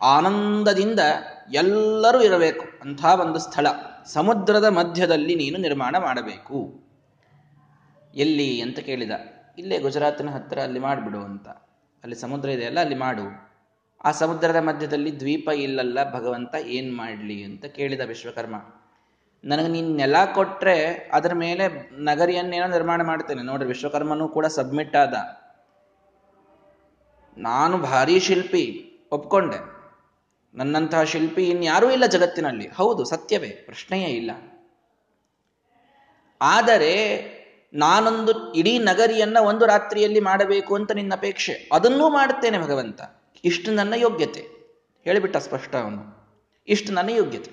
ಆನಂದದಿಂದ ಎಲ್ಲರೂ ಇರಬೇಕು. ಅಂಥ ಒಂದು ಸ್ಥಳ. ಸಮುದ್ರದ ಮಧ್ಯದಲ್ಲಿ ನೀನು ನಿರ್ಮಾಣ ಮಾಡಬೇಕು. ಎಲ್ಲಿ ಅಂತ ಕೇಳಿದ. ಇಲ್ಲೇ ಗುಜರಾತ್ನ ಹತ್ತಿರ ಅಲ್ಲಿ ಮಾಡಿಬಿಡು ಅಂತ. ಅಲ್ಲಿ ಸಮುದ್ರ ಇದೆಯಲ್ಲ ಅಲ್ಲಿ ಮಾಡು. ಆ ಸಮುದ್ರದ ಮಧ್ಯದಲ್ಲಿ ದ್ವೀಪ ಇಲ್ಲಲ್ಲ, ಭಗವಂತ ಏನು ಮಾಡಲಿ ಅಂತ ಕೇಳಿದ ವಿಶ್ವಕರ್ಮ. ನನಗೆ ನೀನು ನೆಲ ಕೊಟ್ರೆ ಅದರ ಮೇಲೆ ನಗರಿಯನ್ನೇನೋ ನಿರ್ಮಾಣ ಮಾಡ್ತೇನೆ. ನೋಡ್ರಿ, ವಿಶ್ವಕರ್ಮನೂ ಕೂಡ ಸಬ್ಮಿಟ್ ಆದ. ನಾನು ಭಾರಿ ಶಿಲ್ಪಿ, ಒಪ್ಕೊಂಡೆ. ನನ್ನಂತಹ ಶಿಲ್ಪಿ ಇನ್ಯಾರೂ ಇಲ್ಲ ಜಗತ್ತಿನಲ್ಲಿ. ಹೌದು, ಸತ್ಯವೇ, ಪ್ರಶ್ನೆಯೇ ಇಲ್ಲ. ಆದರೆ ನಾನೊಂದು ಇಡೀ ನಗರಿಯನ್ನ ಒಂದು ರಾತ್ರಿಯಲ್ಲಿ ಮಾಡಬೇಕು ಅಂತ ನಿನ್ನ ಅಪೇಕ್ಷೆ. ಅದನ್ನೂ ಮಾಡುತ್ತೇನೆ ಭಗವಂತ. ಇಷ್ಟು ನನ್ನ ಯೋಗ್ಯತೆ. ಹೇಳಿಬಿಟ್ಟ ಸ್ಪಷ್ಟ ಅವನು ಇಷ್ಟು ನನ್ನ ಯೋಗ್ಯತೆ.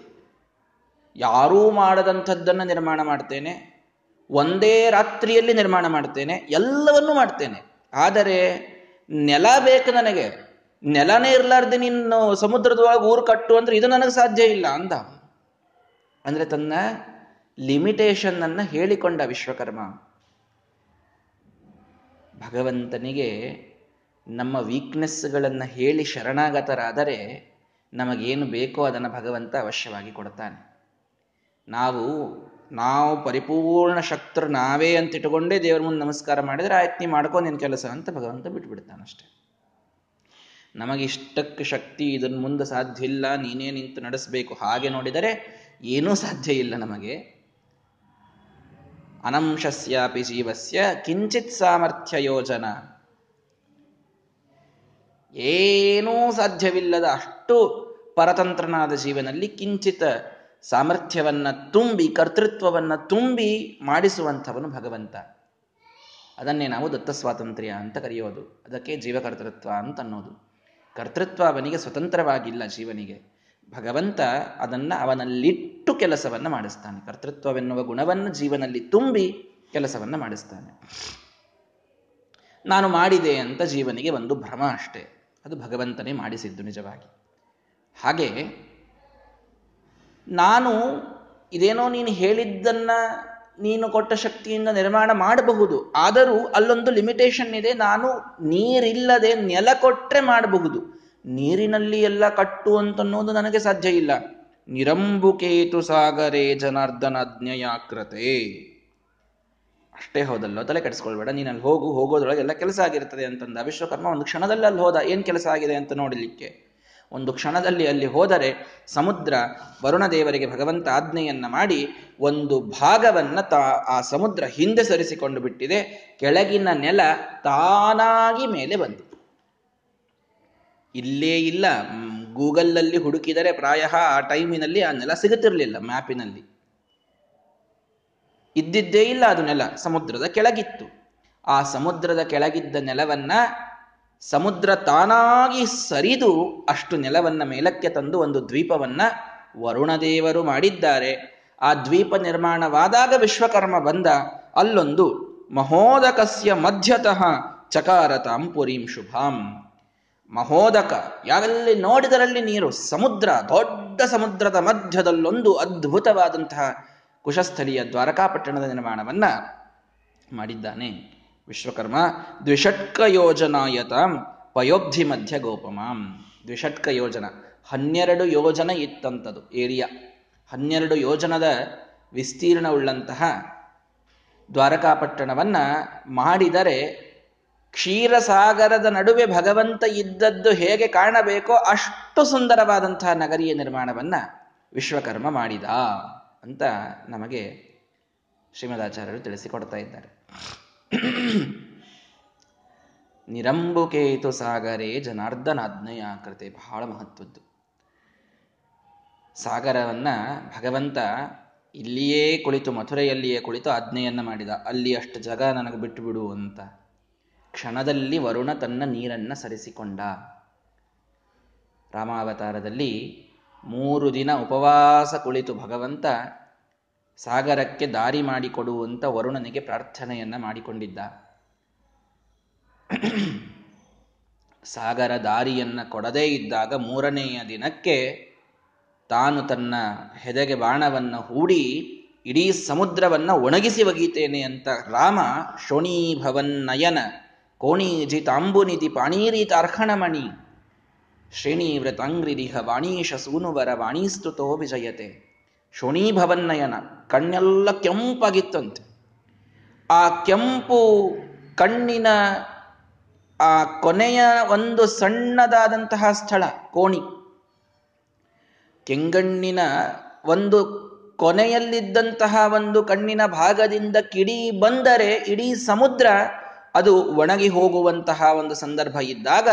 ಯಾರೂ ಮಾಡದಂಥದ್ದನ್ನು ನಿರ್ಮಾಣ ಮಾಡ್ತೇನೆ. ಒಂದೇ ರಾತ್ರಿಯಲ್ಲಿ ನಿರ್ಮಾಣ ಮಾಡ್ತೇನೆ. ಎಲ್ಲವನ್ನೂ ಮಾಡ್ತೇನೆ. ಆದರೆ ನೆಲ ಬೇಕು ನನಗೆ. ನೆಲನೇ ಇರಲಾರ್ದೆ ನೀನು ಸಮುದ್ರದೊಳಗೆ ಊರು ಕಟ್ಟು ಅಂದ್ರೆ ಇದು ನನಗೆ ಸಾಧ್ಯ ಇಲ್ಲ ಅಂದ. ಅಂದ್ರೆ ತನ್ನ ಲಿಮಿಟೇಷನ್ ಅನ್ನ ಹೇಳಿಕೊಂಡ ವಿಶ್ವಕರ್ಮ. ಭಗವಂತನಿಗೆ ನಮ್ಮ ವೀಕ್ನೆಸ್ಗಳನ್ನು ಹೇಳಿ ಶರಣಾಗತರಾದರೆ ನಮಗೇನು ಬೇಕೋ ಅದನ್ನು ಭಗವಂತ ಅವಶ್ಯವಾಗಿ ಕೊಡ್ತಾನೆ. ನಾವು ನಾವು ಪರಿಪೂರ್ಣ ಶಕ್ತರು ನಾವೇ ಅಂತ ಇಟ್ಟುಕೊಂಡೇ ದೇವರ ಮುಂದೆ ನಮಸ್ಕಾರ ಮಾಡಿದರೆ ಆಯ್ತು, ನೀ ಮಾಡ್ಕೊ ನಿನ್ನ ಕೆಲಸ ಅಂತ ಭಗವಂತ ಬಿಟ್ಬಿಡ್ತಾನಷ್ಟೆ ನಮಗಿಷ್ಟಕ್ಕೆ ಶಕ್ತಿ ಇದನ್ನು ಮುಂದೆ ಸಾಧ್ಯ ಇಲ್ಲ, ನೀನೇ ನಿಂತು ನಡೆಸಬೇಕು, ಹಾಗೆ ನೋಡಿದರೆ ಏನೂ ಸಾಧ್ಯ ಇಲ್ಲ ನಮಗೆ. ಅನಂಶಸ್ಯಾಪಿ ಜೀವಸ್ಯ ಕಿಂಚಿತ್ ಸಾಮರ್ಥ್ಯ ಯೋಜನ ಏನೂ ಸಾಧ್ಯವಿಲ್ಲದ ಅಷ್ಟು ಪರತಂತ್ರನಾದ ಜೀವನಲ್ಲಿ ಕಿಂಚಿತ ಸಾಮರ್ಥ್ಯವನ್ನ ತುಂಬಿ, ಕರ್ತೃತ್ವವನ್ನ ತುಂಬಿ ಮಾಡಿಸುವಂಥವನು ಭಗವಂತ. ಅದನ್ನೇ ನಾವು ದತ್ತ ಸ್ವಾತಂತ್ರ್ಯ ಅಂತ ಕರೆಯೋದು. ಅದಕ್ಕೆ ಜೀವಕರ್ತೃತ್ವ ಅಂತ ಅನ್ನೋದು ಕರ್ತೃತ್ವ ಅವನಿಗೆ ಸ್ವತಂತ್ರವಾಗಿಲ್ಲ ಜೀವನಿಗೆ. ಭಗವಂತ ಅದನ್ನ ಅವನಲ್ಲಿಟ್ಟು ಕೆಲಸವನ್ನ ಮಾಡಿಸ್ತಾನೆ. ಕರ್ತೃತ್ವವೆನ್ನುವ ಗುಣವನ್ನು ಜೀವನಲ್ಲಿ ತುಂಬಿ ಕೆಲಸವನ್ನ ಮಾಡಿಸ್ತಾನೆ. ನಾನು ಮಾಡಿದೆ ಅಂತ ಜೀವನಿಗೆ ಒಂದು ಭ್ರಮ ಅಷ್ಟೇ. ಅದು ಭಗವಂತನೇ ಮಾಡಿಸಿದ್ದು ನಿಜವಾಗಿ. ಹಾಗೆ ನಾನು ಇದೇನೋ ನೀನು ಹೇಳಿದ್ದನ್ನ ನೀನು ಕೊಟ್ಟ ಶಕ್ತಿಯಿಂದ ನಿರ್ಮಾಣ ಮಾಡಬಹುದು. ಆದರೂ ಅಲ್ಲೊಂದು ಲಿಮಿಟೇಷನ್ ಇದೆ. ನಾನು ನೀರಿಲ್ಲದೆ ನೆಲ ಕೊಟ್ಟರೆ ಮಾಡಬಹುದು. ನೀರಿನಲ್ಲಿ ಎಲ್ಲ ಕಟ್ಟು ಅಂತನ್ನೋದು ನನಗೆ ಸಾಧ್ಯ ಇಲ್ಲ. ನಿರಂಬುಕೇತು ಸಾಗರೇ ಜನಾರ್ದನ ಅಜ್ಞಯಾಕೃತೆ. ಅಷ್ಟೇ ಹೋದಲ್ಲ? ತಲೆ ಕೆಡಿಸ್ಕೊಳ್ಬೇಡ. ನೀನು ಅಲ್ಲಿ ಹೋಗು, ಹೋಗೋದ್ರೊಳಗೆ ಎಲ್ಲ ಕೆಲಸ ಆಗಿರ್ತದೆ ಅಂತಂದ. ವಿಶ್ವಕರ್ಮ ಒಂದು ಕ್ಷಣದಲ್ಲಿ ಅಲ್ಲಿ ಹೋದ. ಏನು ಕೆಲಸ ಆಗಿದೆ ಅಂತ ನೋಡಲಿಕ್ಕೆ? ಒಂದು ಕ್ಷಣದಲ್ಲಿ ಅಲ್ಲಿ ಹೋದರೆ ಸಮುದ್ರ ವರುಣ ದೇವರಿಗೆ ಭಗವಂತ ಆಜ್ಞೆಯನ್ನ ಮಾಡಿ ಒಂದು ಭಾಗವನ್ನ ತಾ, ಆ ಸಮುದ್ರ ಹಿಂದೆ ಸರಿಸಿಕೊಂಡು ಬಿಟ್ಟಿದೆ. ಕೆಳಗಿನ ನೆಲ ತಾನಾಗಿ ಮೇಲೆ ಬಂತು ಇಲ್ಲೇ ಇಲ್ಲ. ಗೂಗಲ್ನಲ್ಲಿ ಹುಡುಕಿದರೆ ಪ್ರಾಯ ಆ ಟೈಮಿನಲ್ಲಿ ಆ ನೆಲ ಸಿಗುತ್ತಿರಲಿಲ್ಲ ಮ್ಯಾಪಿನಲ್ಲಿ. ಇದ್ದಿದ್ದೇ ಇಲ್ಲ ಅದು ನೆಲ, ಸಮುದ್ರದ ಕೆಳಗಿತ್ತು. ಆ ಸಮುದ್ರದ ಕೆಳಗಿದ್ದ ನೆಲವನ್ನ ಸಮುದ್ರ ತಾನಾಗಿ ಸರಿದು ಅಷ್ಟು ನೆಲವನ್ನ ಮೇಲಕ್ಕೆ ತಂದು ಒಂದು ದ್ವೀಪವನ್ನ ವರುಣದೇವರು ಮಾಡಿದ್ದಾರೆ. ಆ ದ್ವೀಪ ನಿರ್ಮಾಣವಾದಾಗ ವಿಶ್ವಕರ್ಮ ಬಂದ. ಅಲ್ಲೊಂದು ಮಹೋದಕಸ್ಯ ಮಧ್ಯತಃ ಚಕಾರತಾಂ ಪುರೀಂ ಶುಭಾಂ. ಮಹೋದಕ, ಯಾವೆಲ್ಲಿ ನೋಡಿದರಲ್ಲಿ ನೀರು? ಸಮುದ್ರ, ದೊಡ್ಡ ಸಮುದ್ರದ ಮಧ್ಯದಲ್ಲೊಂದು ಅದ್ಭುತವಾದಂತಹ ಕುಶಸ್ಥಳೀಯ ದ್ವಾರಕಾಪಟ್ಟಣದ ನಿರ್ಮಾಣವನ್ನ ಮಾಡಿದ್ದಾನೆ ವಿಶ್ವಕರ್ಮ. ದ್ವಿಷಟ್ಕ ಯೋಜನಾಯತ ಪಯೋಬ್ಧಿ ಮಧ್ಯ ಗೋಪಮಾಂ. ದ್ವಿಷಟ್ಕ ಯೋಜನ. ಹನ್ನೆರಡು ಯೋಜನ ಇತ್ತಂಥದ್ದು ಏರಿಯಾ. ಹನ್ನೆರಡು ಯೋಜನದ ವಿಸ್ತೀರ್ಣವುಳ್ಳಂತಹ ದ್ವಾರಕಾಪಟ್ಟಣವನ್ನ ಮಾಡಿದರೆ ಕ್ಷೀರಸಾಗರದ ನಡುವೆ ಭಗವಂತ ಇದ್ದದ್ದು ಹೇಗೆ ಕಾಣಬೇಕೋ ಅಷ್ಟು ಸುಂದರವಾದಂತಹ ನಗರಿಯ ನಿರ್ಮಾಣವನ್ನ ವಿಶ್ವಕರ್ಮ ಮಾಡಿದ ಅಂತ ನಮಗೆ ಶ್ರೀಮದಾಚಾರ್ಯರು ತಿಳಿಸಿಕೊಡ್ತಾ ಇದ್ದಾರೆ. ನಿರಂಬುಕೇತು ಸಾಗರೇ ಜನಾರ್ದನಾಜ್ಞೆಯ ಕೃತೆ ಬಹಳ ಮಹತ್ವದ್ದು. ಸಾಗರವನ್ನ ಭಗವಂತ ಇಲ್ಲಿಯೇ ಕುಳಿತು ಮಥುರೆಯಲ್ಲಿಯೇ ಕುಳಿತು ಆಜ್ಞೆಯನ್ನ ಮಾಡಿದ. ಅಲ್ಲಿ ಅಷ್ಟು ಜಗ ನನಗೆ ಬಿಟ್ಟು ಬಿಡು ಅಂತ. ಕ್ಷಣದಲ್ಲಿ ವರುಣ ತನ್ನ ನೀರನ್ನು ಸರಿಸಿಕೊಂಡ. ರಾಮಾವತಾರದಲ್ಲಿ ಮೂರು ದಿನ ಉಪವಾಸ ಕುಳಿತು ಭಗವಂತ ಸಾಗರಕ್ಕೆ ದಾರಿ ಮಾಡಿಕೊಡುವಂತ ವರುಣನಿಗೆ ಪ್ರಾರ್ಥನೆಯನ್ನ ಮಾಡಿಕೊಂಡಿದ್ದ. ಸಾಗರ ದಾರಿಯನ್ನ ಕೊಡದೇ ಇದ್ದಾಗ ಮೂರನೆಯ ದಿನಕ್ಕೆ ತಾನು ತನ್ನ ಹೆದೆಗೆ ಬಾಣವನ್ನು ಹೂಡಿ ಇಡೀ ಸಮುದ್ರವನ್ನು ಒಣಗಿಸಿ ಒಗೀತೇನೆ ಅಂತ ರಾಮ ಶೋಣೀಭವನ್ನಯನ ಕೋಣೀಜಿತಾಂಬುನಿಧಿ ಪಾಣೀರೀತಾರ್ಹಣಮಣಿ ದಿಹ ವಾಣೀಶ ಸೂನುವರ ವಾಣೀಸ್ತುತೋ ವಿಜಯತೆ. ಶೋಣೀಭವನ್ನಯನ ಕಣ್ಣೆಲ್ಲ ಕೆಂಪಾಗಿತ್ತಂತೆ. ಆ ಕೆಂಪು ಕಣ್ಣಿನ ಆ ಕೊನೆಯ ಒಂದು ಸಣ್ಣದಾದಂತಹ ಸ್ಥಳ, ಕೋಣಿ. ಕೆಂಗಣ್ಣಿನ ಒಂದು ಕೊನೆಯಲ್ಲಿದ್ದಂತಹ ಒಂದು ಕಣ್ಣಿನ ಭಾಗದಿಂದ ಕಿಡಿ ಬಂದರೆ ಇಡೀ ಸಮುದ್ರ ಅದು ಒಣಗಿ ಹೋಗುವಂತಹ ಒಂದು ಸಂದರ್ಭ ಇದ್ದಾಗ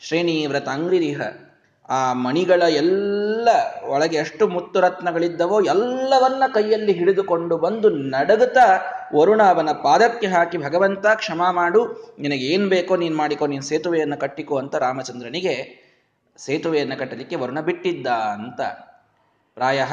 ಶ್ರೇಣಿ ವ್ರತಾಂಗ್ರಿರಿಹ ಆ ಮಣಿಗಳ ಎಲ್ಲ ಒಳಗೆ ಎಷ್ಟು ಮುತ್ತು ರತ್ನಗಳಿದ್ದವೋ ಎಲ್ಲವನ್ನ ಕೈಯಲ್ಲಿ ಹಿಡಿದುಕೊಂಡು ಬಂದು ನಡಗುತ್ತಾ ವರುಣ ಅವನ ಪಾದಕ್ಕೆ ಹಾಕಿ, ಭಗವಂತ, ಕ್ಷಮ ಮಾಡು ನಿನಗೆ ಏನ್ ಬೇಕೋ ನೀನ್ ಮಾಡಿಕೋ, ನೀನ್ ಸೇತುವೆಯನ್ನು ಕಟ್ಟಿಕೋ ಅಂತ ರಾಮಚಂದ್ರನಿಗೆ ಸೇತುವೆಯನ್ನು ಕಟ್ಟಲಿಕ್ಕೆ ವರುಣ ಬಿಟ್ಟಿದ್ದ ಅಂತ. ಪ್ರಾಯ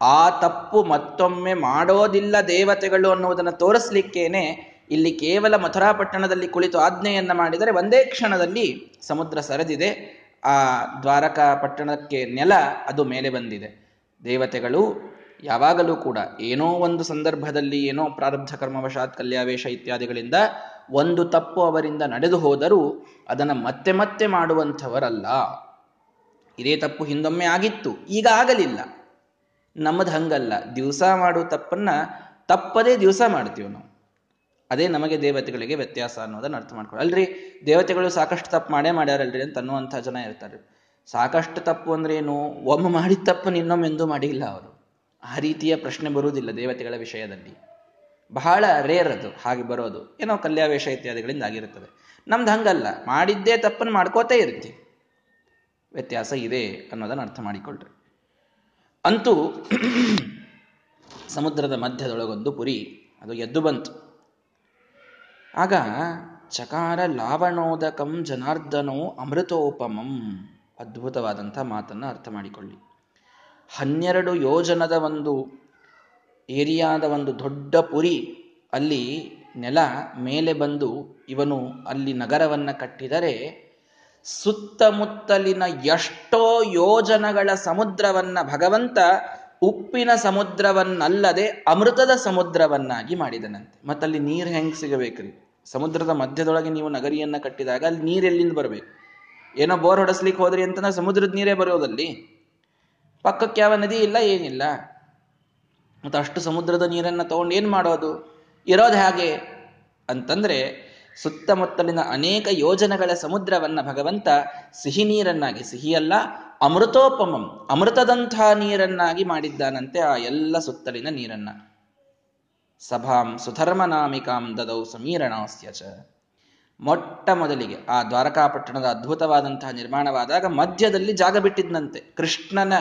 ಆ ತಪ್ಪು ಮತ್ತೊಮ್ಮೆ ಮಾಡೋದಿಲ್ಲ ದೇವತೆಗಳು ಅನ್ನುವುದನ್ನು ತೋರಿಸ್ಲಿಕ್ಕೇನೆ ಇಲ್ಲಿ ಕೇವಲ ಮಥುರಾಪಟ್ಟಣದಲ್ಲಿ ಕುಳಿತು ಆಜ್ಞೆಯನ್ನು ಮಾಡಿದರೆ ಒಂದೇ ಕ್ಷಣದಲ್ಲಿ ಸಮುದ್ರ ಸರಿದಿದೆ. ಆ ದ್ವಾರಕಾ ಪಟ್ಟಣಕ್ಕೆ ನೆಲ ಅದು ಮೇಲೆ ಬಂದಿದೆ. ದೇವತೆಗಳು ಯಾವಾಗಲೂ ಕೂಡ ಏನೋ ಒಂದು ಸಂದರ್ಭದಲ್ಲಿ ಏನೋ ಪ್ರಾರಬ್ಧ ಕರ್ಮವಶಾತ್ ಕಲ್ಯಾವೇಶ ಇತ್ಯಾದಿಗಳಿಂದ ಒಂದು ತಪ್ಪು ಅವರಿಂದ ನಡೆದು ಹೋದರೂ ಅದನ್ನು ಮತ್ತೆ ಮತ್ತೆ ಮಾಡುವಂಥವರಲ್ಲ. ಇದೇ ತಪ್ಪು ಹಿಂದೊಮ್ಮೆ ಆಗಿತ್ತು, ಈಗ ಆಗಲಿಲ್ಲ. ನಮ್ಮದು ಹಂಗಲ್ಲ. ದಿವಸ ಮಾಡುವ ತಪ್ಪನ್ನ ತಪ್ಪದೇ ದಿವಸ ಮಾಡ್ತೀವಿ ನಾವು. ಅದೇ ನಮಗೆ ದೇವತೆಗಳಿಗೆ ವ್ಯತ್ಯಾಸ ಅನ್ನೋದನ್ನ ಅರ್ಥ ಮಾಡ್ಕೊಳ್ಳಿ. ಅಲ್ರಿ, ದೇವತೆಗಳು ಸಾಕಷ್ಟು ತಪ್ಪು ಮಾಡೇ ಮಾಡ್ಯಾರಲ್ರಿ ಅಂತ ಅನ್ನುವಂಥ ಜನ ಇರ್ತಾರೆ. ಸಾಕಷ್ಟು ತಪ್ಪು ಅಂದ್ರೆ ಏನು? ಒಮ್ಮೆ ಮಾಡಿದ ತಪ್ಪು ನಿನ್ನೊಮ್ಮೆಂದು ಮಾಡಿಲ್ಲ ಅವರು. ಆ ರೀತಿಯ ಪ್ರಶ್ನೆ ಬರುವುದಿಲ್ಲ ದೇವತೆಗಳ ವಿಷಯದಲ್ಲಿ. ಬಹಳ ರೇರ್ ಅದು, ಹಾಗೆ ಬರೋದು. ಏನೋ ಕಲ್ಯಾವೇಶ ಇತ್ಯಾದಿಗಳಿಂದ ಆಗಿರುತ್ತದೆ. ನಮ್ದು ಹಂಗಲ್ಲ, ಮಾಡಿದ್ದೇ ತಪ್ಪನ್ನು ಮಾಡ್ಕೋತೇ ಇರ್ತಿ. ವ್ಯತ್ಯಾಸ ಇದೆ ಅನ್ನೋದನ್ನು ಅರ್ಥ ಮಾಡಿಕೊಳ್ಳ್ರಿ ಅಂತೂ, ಸಮುದ್ರದ ಮಧ್ಯದೊಳಗೊಂದು ಪುರಿ, ಅದು ಎದ್ದು ಬಂತು. ಆಗ ಚಕಾರ ಲಾವಣೋದಕಂ ಜನಾರ್ದನೋ ಅಮೃತೋಪಮಂ. ಅದ್ಭುತವಾದಂಥ ಮಾತನ್ನು ಅರ್ಥ ಮಾಡಿಕೊಳ್ಳಿ. ಹನ್ನೆರಡು ಯೋಜನದ ಒಂದು ಏರಿಯಾದ ಒಂದು ದೊಡ್ಡ ಪುರಿ ಅಲ್ಲಿ ನೆಲ ಮೇಲೆ ಬಂದು ಇವನು ಅಲ್ಲಿ ನಗರವನ್ನ ಕಟ್ಟಿದರೆ ಸುತ್ತಮುತ್ತಲಿನ ಎಷ್ಟೋ ಯೋಜನಗಳ ಸಮುದ್ರವನ್ನ ಭಗವಂತ ಉಪ್ಪಿನ ಸಮುದ್ರವನ್ನಲ್ಲದೆ ಅಮೃತದ ಸಮುದ್ರವನ್ನಾಗಿ ಮಾಡಿದನಂತೆ. ಮತ್ತಲ್ಲಿ ನೀರು ಹೆಂಗೆ ಸಿಗಬೇಕ್ರಿ? ಸಮುದ್ರದ ಮಧ್ಯದೊಳಗೆ ನೀವು ನಗರಿಯನ್ನ ಕಟ್ಟಿದಾಗ ಅಲ್ಲಿ ನೀರು ಎಲ್ಲಿಂದ ಬರಬೇಕು? ಏನೋ ಬೋರ್ ಹೊಡೆಸ್ಲಿಕ್ಕೆ ಹೋದ್ರಿ ಅಂತ ಸಮುದ್ರದ ನೀರೇ ಬರೋದಲ್ಲಿ? ಪಕ್ಕಕ್ಕೆ ಯಾವ ನದಿ ಇಲ್ಲ, ಏನಿಲ್ಲ. ಮತ್ತು ಅಷ್ಟು ಸಮುದ್ರದ ನೀರನ್ನ ತಗೊಂಡು ಏನು ಮಾಡೋದು? ಇರೋದು ಹಾಗೆ? ಅಂತಂದ್ರೆ ಸುತ್ತಮುತ್ತಲಿನ ಅನೇಕ ಯೋಜನೆಗಳ ಸಮುದ್ರವನ್ನ ಭಗವಂತ ಸಿಹಿ ನೀರನ್ನಾಗಿ ಸಿಹಿಯಲ್ಲ ಅಮೃತೋಪಮಂ, ಅಮೃತದಂತಹ ನೀರನ್ನಾಗಿ ಮಾಡಿದ್ದಾನಂತೆ ಆ ಎಲ್ಲ ಸುತ್ತಲಿನ ನೀರನ್ನ. ಸಭಾಂ ಸುಧರ್ಮನಾಮಿಕಾಂ ದದೌ ಸಮೀರಣಾಸ್ಯ ಚ. ಮೊಟ್ಟ ಮೊದಲಿಗೆ ಆ ದ್ವಾರಕಾಪಟ್ಟಣದ ಅದ್ಭುತವಾದಂತಹ ನಿರ್ಮಾಣವಾದಾಗ ಮಧ್ಯದಲ್ಲಿ ಜಾಗ ಬಿಟ್ಟಿದ್ದಂತೆ ಕೃಷ್ಣನ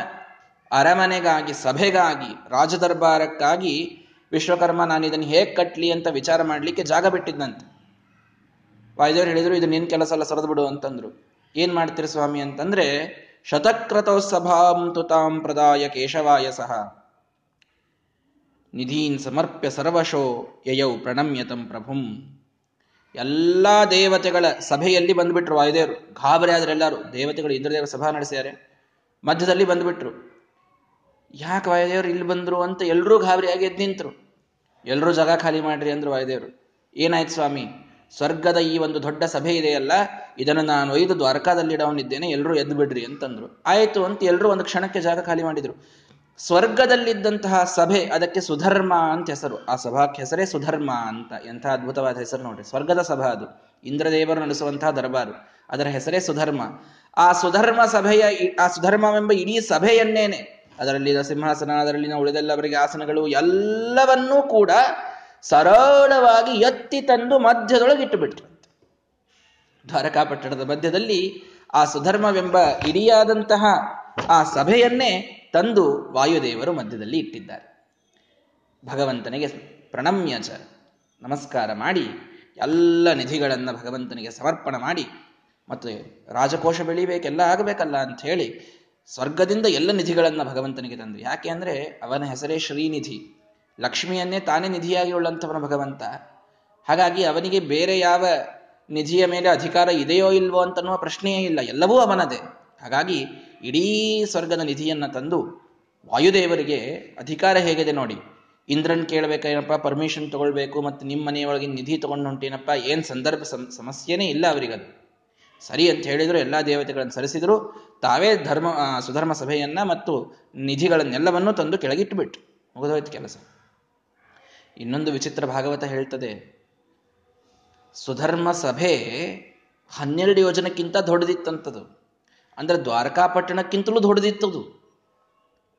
ಅರಮನೆಗಾಗಿ, ಸಭೆಗಾಗಿ, ರಾಜದರ್ಬಾರಕ್ಕಾಗಿ ವಿಶ್ವಕರ್ಮ ನಾನು ಇದನ್ನು ಹೇಗೆ ಕಟ್ಲಿ ಅಂತ ವಿಚಾರ ಮಾಡಲಿಕ್ಕೆ ಜಾಗ ಬಿಟ್ಟಿದ್ದಂತೆ ವಾಯುದೇವರು ಹೇಳಿದ್ರು, ಇದು ನಿನ್ ಕೆಲಸ ಎಲ್ಲ ಸರದು ಬಿಡು ಅಂತಂದ್ರು. ಏನ್ ಮಾಡ್ತೀರಿ ಸ್ವಾಮಿ ಅಂತಂದ್ರೆ ಶತಕ್ರತೋತ್ಸಭಾಂ ತುತಾಂ ಪ್ರದಾಯ ಕೇಶವಾಯ ಸಹ. ನಿಧೀನ್ ಸಮರ್ಪ್ಯ ಸರ್ವಶೋ ಯಯೌ ಪ್ರಣಮ್ಯತಂ ಪ್ರಭುಂ. ಎಲ್ಲ ದೇವತೆಗಳ ಸಭೆಯಲ್ಲಿ ಬಂದ್ಬಿಟ್ರು ವಾಯುದೇವರು. ಗಾಬರಿ ಆದ್ರೆ ಎಲ್ಲರೂ. ದೇವತೆಗಳು ಇಂದ್ರದೇವರ ಸಭಾ ನಡೆಸಿದ್ದಾರೆ ಮಧ್ಯದಲ್ಲಿ ಬಂದ್ಬಿಟ್ರು. ಯಾಕೆ ವಾಯುದೇವರು ಇಲ್ಲಿ ಬಂದ್ರು ಅಂತ ಎಲ್ಲರೂ ಗಾಬರಿಯಾಗಿ ಎದ್ದು ನಿಂತರು. ಎಲ್ಲರೂ ಜಾಗ ಖಾಲಿ ಮಾಡ್ರಿ ಅಂದ್ರು ವಾಯುದೇವರು. ಏನಾಯ್ತು ಸ್ವಾಮಿ? ಸ್ವರ್ಗದ ಈ ಒಂದು ದೊಡ್ಡ ಸಭೆ ಇದೆಯಲ್ಲ, ಇದನ್ನು ನಾನು ಒಯ್ದು ದ್ವಾರಕಾದಲ್ಲಿ ಇಡವನಿದ್ದೇನೆ ಎಲ್ಲರೂ ಎದ್ದು ಬಿಡ್ರಿ ಅಂತಂದ್ರು. ಆಯಿತು ಅಂತ ಎಲ್ಲರೂ ಒಂದು ಕ್ಷಣಕ್ಕೆ ಜಾಗ ಖಾಲಿ ಮಾಡಿದ್ರು. ಸ್ವರ್ಗದಲ್ಲಿದ್ದಂತಹ ಸಭೆ, ಅದಕ್ಕೆ ಸುಧರ್ಮ ಅಂತ ಹೆಸರು. ಆ ಸಭಾಕ್ಕೆ ಹೆಸರೇ ಸುಧರ್ಮ ಅಂತ, ಎಂಥ ಅದ್ಭುತವಾದ ಹೆಸರು ನೋಡ್ರಿ. ಸ್ವರ್ಗದ ಸಭಾ ಅದು. ಇಂದ್ರದೇವರು ನಡೆಸುವಂತಹ ದರ್ಬಾರು. ಅದರ ಹೆಸರೇ ಸುಧರ್ಮ. ಆ ಸುಧರ್ಮ ಸಭೆಯ ಆ ಸುಧರ್ಮವೆಂಬ ಇಡೀ ಸಭೆಯನ್ನೇನೆ ಅದರಲ್ಲಿನ ಸಿಂಹಾಸನ, ಅದರಲ್ಲಿನ ಉಳಿದೆಲ್ಲವರಿಗೆ ಆಸನಗಳು, ಎಲ್ಲವನ್ನೂ ಕೂಡ ಸರಳವಾಗಿ ಎತ್ತಿ ತಂದು ಮಧ್ಯದೊಳಗೆ ಇಟ್ಟುಬಿಟ್ರು. ದ್ವಾರಕಾಪಟ್ಟಣದ ಮಧ್ಯದಲ್ಲಿ ಆ ಸುಧರ್ಮವೆಂಬ ಇಡಿಯಾದಂತಹ ಆ ಸಭೆಯನ್ನೇ ತಂದು ವಾಯುದೇವರು ಮಧ್ಯದಲ್ಲಿ ಇಟ್ಟಿದ್ದಾರೆ. ಭಗವಂತನಿಗೆ ಪ್ರಣಮ್ಯಚ ನಮಸ್ಕಾರ ಮಾಡಿ, ಎಲ್ಲ ನಿಧಿಗಳನ್ನು ಭಗವಂತನಿಗೆ ಸಮರ್ಪಣ ಮಾಡಿ, ಮತ್ತು ರಾಜಕೋಶ ಬೆಳಿಬೇಕೆಲ್ಲ ಆಗಬೇಕಲ್ಲ ಅಂತ ಹೇಳಿ ಸ್ವರ್ಗದಿಂದ ಎಲ್ಲ ನಿಧಿಗಳನ್ನು ಭಗವಂತನಿಗೆ ತಂದು. ಯಾಕೆ ಅಂದರೆ ಅವನ ಹೆಸರೇ ಶ್ರೀನಿಧಿ. ಲಕ್ಷ್ಮಿಯನ್ನೇ ತಾನೇ ನಿಧಿಯಾಗಿ ಉಳ್ಳಂಥವನು ಭಗವಂತ. ಹಾಗಾಗಿ ಅವನಿಗೆ ಬೇರೆ ಯಾವ ನಿಧಿಯ ಮೇಲೆ ಅಧಿಕಾರ ಇದೆಯೋ ಇಲ್ವೋ ಅಂತನ್ನುವ ಪ್ರಶ್ನೆಯೇ ಇಲ್ಲ. ಎಲ್ಲವೂ ಅವನದೇ. ಹಾಗಾಗಿ ಇಡೀ ಸ್ವರ್ಗದ ನಿಧಿಯನ್ನು ತಂದು ವಾಯುದೇವರಿಗೆ ಅಧಿಕಾರ ಹೇಗಿದೆ ನೋಡಿ. ಇಂದ್ರನ್ ಕೇಳಬೇಕೇನಪ್ಪ ಪರ್ಮಿಷನ್ ತಗೊಳ್ಬೇಕು ಮತ್ತು ನಿಮ್ಮ ಮನೆಯೊಳಗೆ ನಿಧಿ ತಗೊಂಡು ಹೊಂಟೇನಪ್ಪ ಏನು ಸಂದರ್ಭ ಸಮಸ್ಯೆನೇ ಇಲ್ಲ ಅವರಿಗದು. ಸರಿ ಅಂತ ಹೇಳಿದ್ರು, ಎಲ್ಲ ದೇವತೆಗಳನ್ನು ಸರಿಸಿದ್ರು. ತಾವೇ ಧರ್ಮ ಸುಧರ್ಮ ಸಭೆಯನ್ನ ಮತ್ತು ನಿಧಿಗಳನ್ನೆಲ್ಲವನ್ನೂ ತಂದು ಕೆಳಗಿಟ್ಟುಬಿಟ್ಟು ಮುಗಿದೋಯ್ತು ಕೆಲಸ. ಇನ್ನೊಂದು ವಿಚಿತ್ರ ಭಾಗವತ ಹೇಳ್ತದೆ, ಸುಧರ್ಮ ಸಭೆ ಹನ್ನೆರಡು ಯೋಜನಕ್ಕಿಂತ ದೊಡ್ಡದಿತ್ತಂತದು. ಅಂದ್ರೆ ದ್ವಾರಕಾಪಟ್ಟಣಕ್ಕಿಂತಲೂ ದೊಡ್ಡದಿತ್ತದು.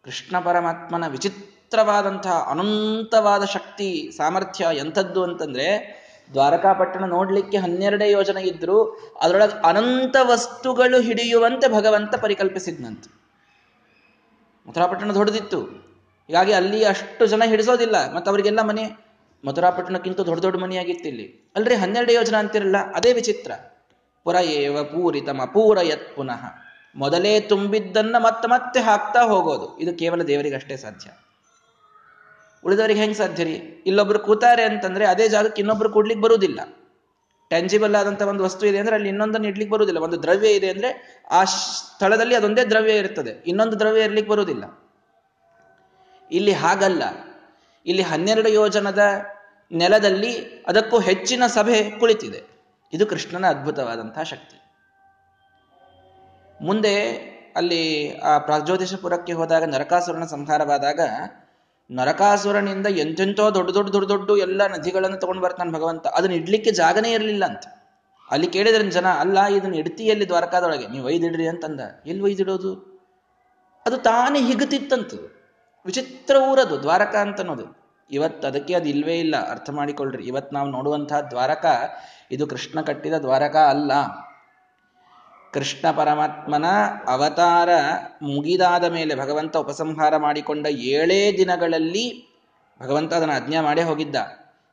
ಕೃಷ್ಣ ಪರಮಾತ್ಮನ ವಿಚಿತ್ರವಾದಂತಹ ಅನಂತವಾದ ಶಕ್ತಿ, ಸಾಮರ್ಥ್ಯ ಎಂಥದ್ದು ಅಂತಂದ್ರೆ, ದ್ವಾರಕಾಪಟ್ಟಣ ನೋಡ್ಲಿಕ್ಕೆ ಹನ್ನೆರಡೇ ಯೋಜನೆ ಇದ್ದರೂ ಅದರೊಳಗೆ ಅನಂತ ವಸ್ತುಗಳು ಹಿಡಿಯುವಂತೆ ಭಗವಂತ ಪರಿಕಲ್ಪಿಸಿದ್ನಂತೆ. ಮಥುರಾಪಟ್ಟಣ ದೊಡ್ಡದಿತ್ತು. ಹೀಗಾಗಿ ಅಲ್ಲಿ ಅಷ್ಟು ಜನ ಹಿಡಿಸೋದಿಲ್ಲ. ಮತ್ತೆ ಅವರಿಗೆಲ್ಲ ಮನೆ ಮಧುರಾಪಟ್ಟಣಕ್ಕಿಂತ ದೊಡ್ಡ ದೊಡ್ಡ ಮನೆಯಾಗಿತ್ತು ಇಲ್ಲಿ. ಅಲ್ರಿ ಹನ್ನೆರಡು ಯೋಜನೆ ಅಂತಿರಲ್ಲ, ಅದೇ ವಿಚಿತ್ರ. ಪುರ ಏವ ಪೂರಿತಮ, ಪೂರ ಯತ್ ಪುನಃ. ಮೊದಲೇ ತುಂಬಿದ್ದನ್ನ ಮತ್ತೆ ಮತ್ತೆ ಹಾಕ್ತಾ ಹೋಗೋದು. ಇದು ಕೇವಲ ದೇವರಿಗಷ್ಟೇ ಸಾಧ್ಯ. ಉಳಿದವರಿಗೆ ಹೆಂಗ್ ಸಾಧ್ಯ ರೀ? ಇಲ್ಲೊಬ್ರು ಕೂತಾರೆ ಅಂತಂದ್ರೆ ಅದೇ ಜಾಗಕ್ಕೆ ಇನ್ನೊಬ್ರು ಕೂಡ್ಲಿಕ್ಕೆ ಬರುವುದಿಲ್ಲ ಟೆಂಜಿಬಲ್ ಆದಂತ ಒಂದು ವಸ್ತು ಇದೆ ಅಂದ್ರೆ ಅಲ್ಲಿ ಇನ್ನೊಂದನ್ನು ಇಡ್ಲಿಕ್ಕೆ ಬರುವುದಿಲ್ಲ ಒಂದು ದ್ರವ್ಯ ಇದೆ ಅಂದ್ರೆ ಆ ಸ್ಥಳದಲ್ಲಿ ಅದೊಂದೇ ದ್ರವ್ಯ ಇರ್ತದೆ. ಇನ್ನೊಂದು ದ್ರವ್ಯ ಇರ್ಲಿಕ್ಕೆ ಬರುವುದಿಲ್ಲ ಇಲ್ಲಿ ಹಾಗಲ್ಲ. ಇಲ್ಲಿ ಹನ್ನೆರಡು ಯೋಜನದ ನೆಲದಲ್ಲಿ ಅದಕ್ಕೂ ಹೆಚ್ಚಿನ ಸಭೆ ಕುಳಿತಿದೆ. ಇದು ಕೃಷ್ಣನ ಅದ್ಭುತವಾದಂತಹ ಶಕ್ತಿ. ಮುಂದೆ ಅಲ್ಲಿ ಆ ಪ್ರಾಜ್ಯೋತಿಷಪುರಕ್ಕೆ ಹೋದಾಗ ನರಕಾಸುರನ ಸಂಹಾರವಾದಾಗ ನರಕಾಸುರನಿಂದ ಎಂತೆಂತೋ ದೊಡ್ಡ ದೊಡ್ಡ ದೊಡ್ಡ ದೊಡ್ಡ ಎಲ್ಲ ನದಿಗಳನ್ನು ತಗೊಂಡು ಬರ್ತಾನೆ ಭಗವಂತ. ಅದನ್ನ ಇಡ್ಲಿಕ್ಕೆ ಜಾಗನೇ ಇರಲಿಲ್ಲ ಅಂತ. ಅಲ್ಲಿ ಕೇಳಿದ್ರೆ ಜನ, ಅಲ್ಲ, ಇದನ್ನ ಇಡ್ತಿಯಲ್ಲಿ ದ್ವಾರಕಾದೊಳಗೆ? ನೀವು ಒಯ್ದಿಡ್ರಿ ಅಂತಂದ. ಎಲ್ಲಿ ಒಯ್ದಿಡೋದು? ಅದು ತಾನೇ ಹಿಗುತ್ತಿತ್ತಂತು ವಿಚಿತ್ರ ಊರದು ದ್ವಾರಕ ಅಂತ ಅನ್ನೋದು ಇವತ್ತು ಅದಕ್ಕೆ ಅದು ಇಲ್ವೇ ಇಲ್ಲ, ಅರ್ಥ ಮಾಡಿಕೊಳ್ಳ್ರಿ ಇವತ್ತು ನಾವು ನೋಡುವಂತಹ ದ್ವಾರಕ, ಇದು ಕೃಷ್ಣ ಕಟ್ಟಿದ ದ್ವಾರಕ ಅಲ್ಲ. ಕೃಷ್ಣ ಪರಮಾತ್ಮನ ಅವತಾರ ಮುಗಿದಾದ ಮೇಲೆ ಭಗವಂತ ಉಪಸಂಹಾರ ಮಾಡಿಕೊಂಡ ಏಳೇ ದಿನಗಳಲ್ಲಿ ಭಗವಂತ ಅದನ್ನು ಆಜ್ಞೆ ಮಾಡೇ ಹೋಗಿದ್ದ.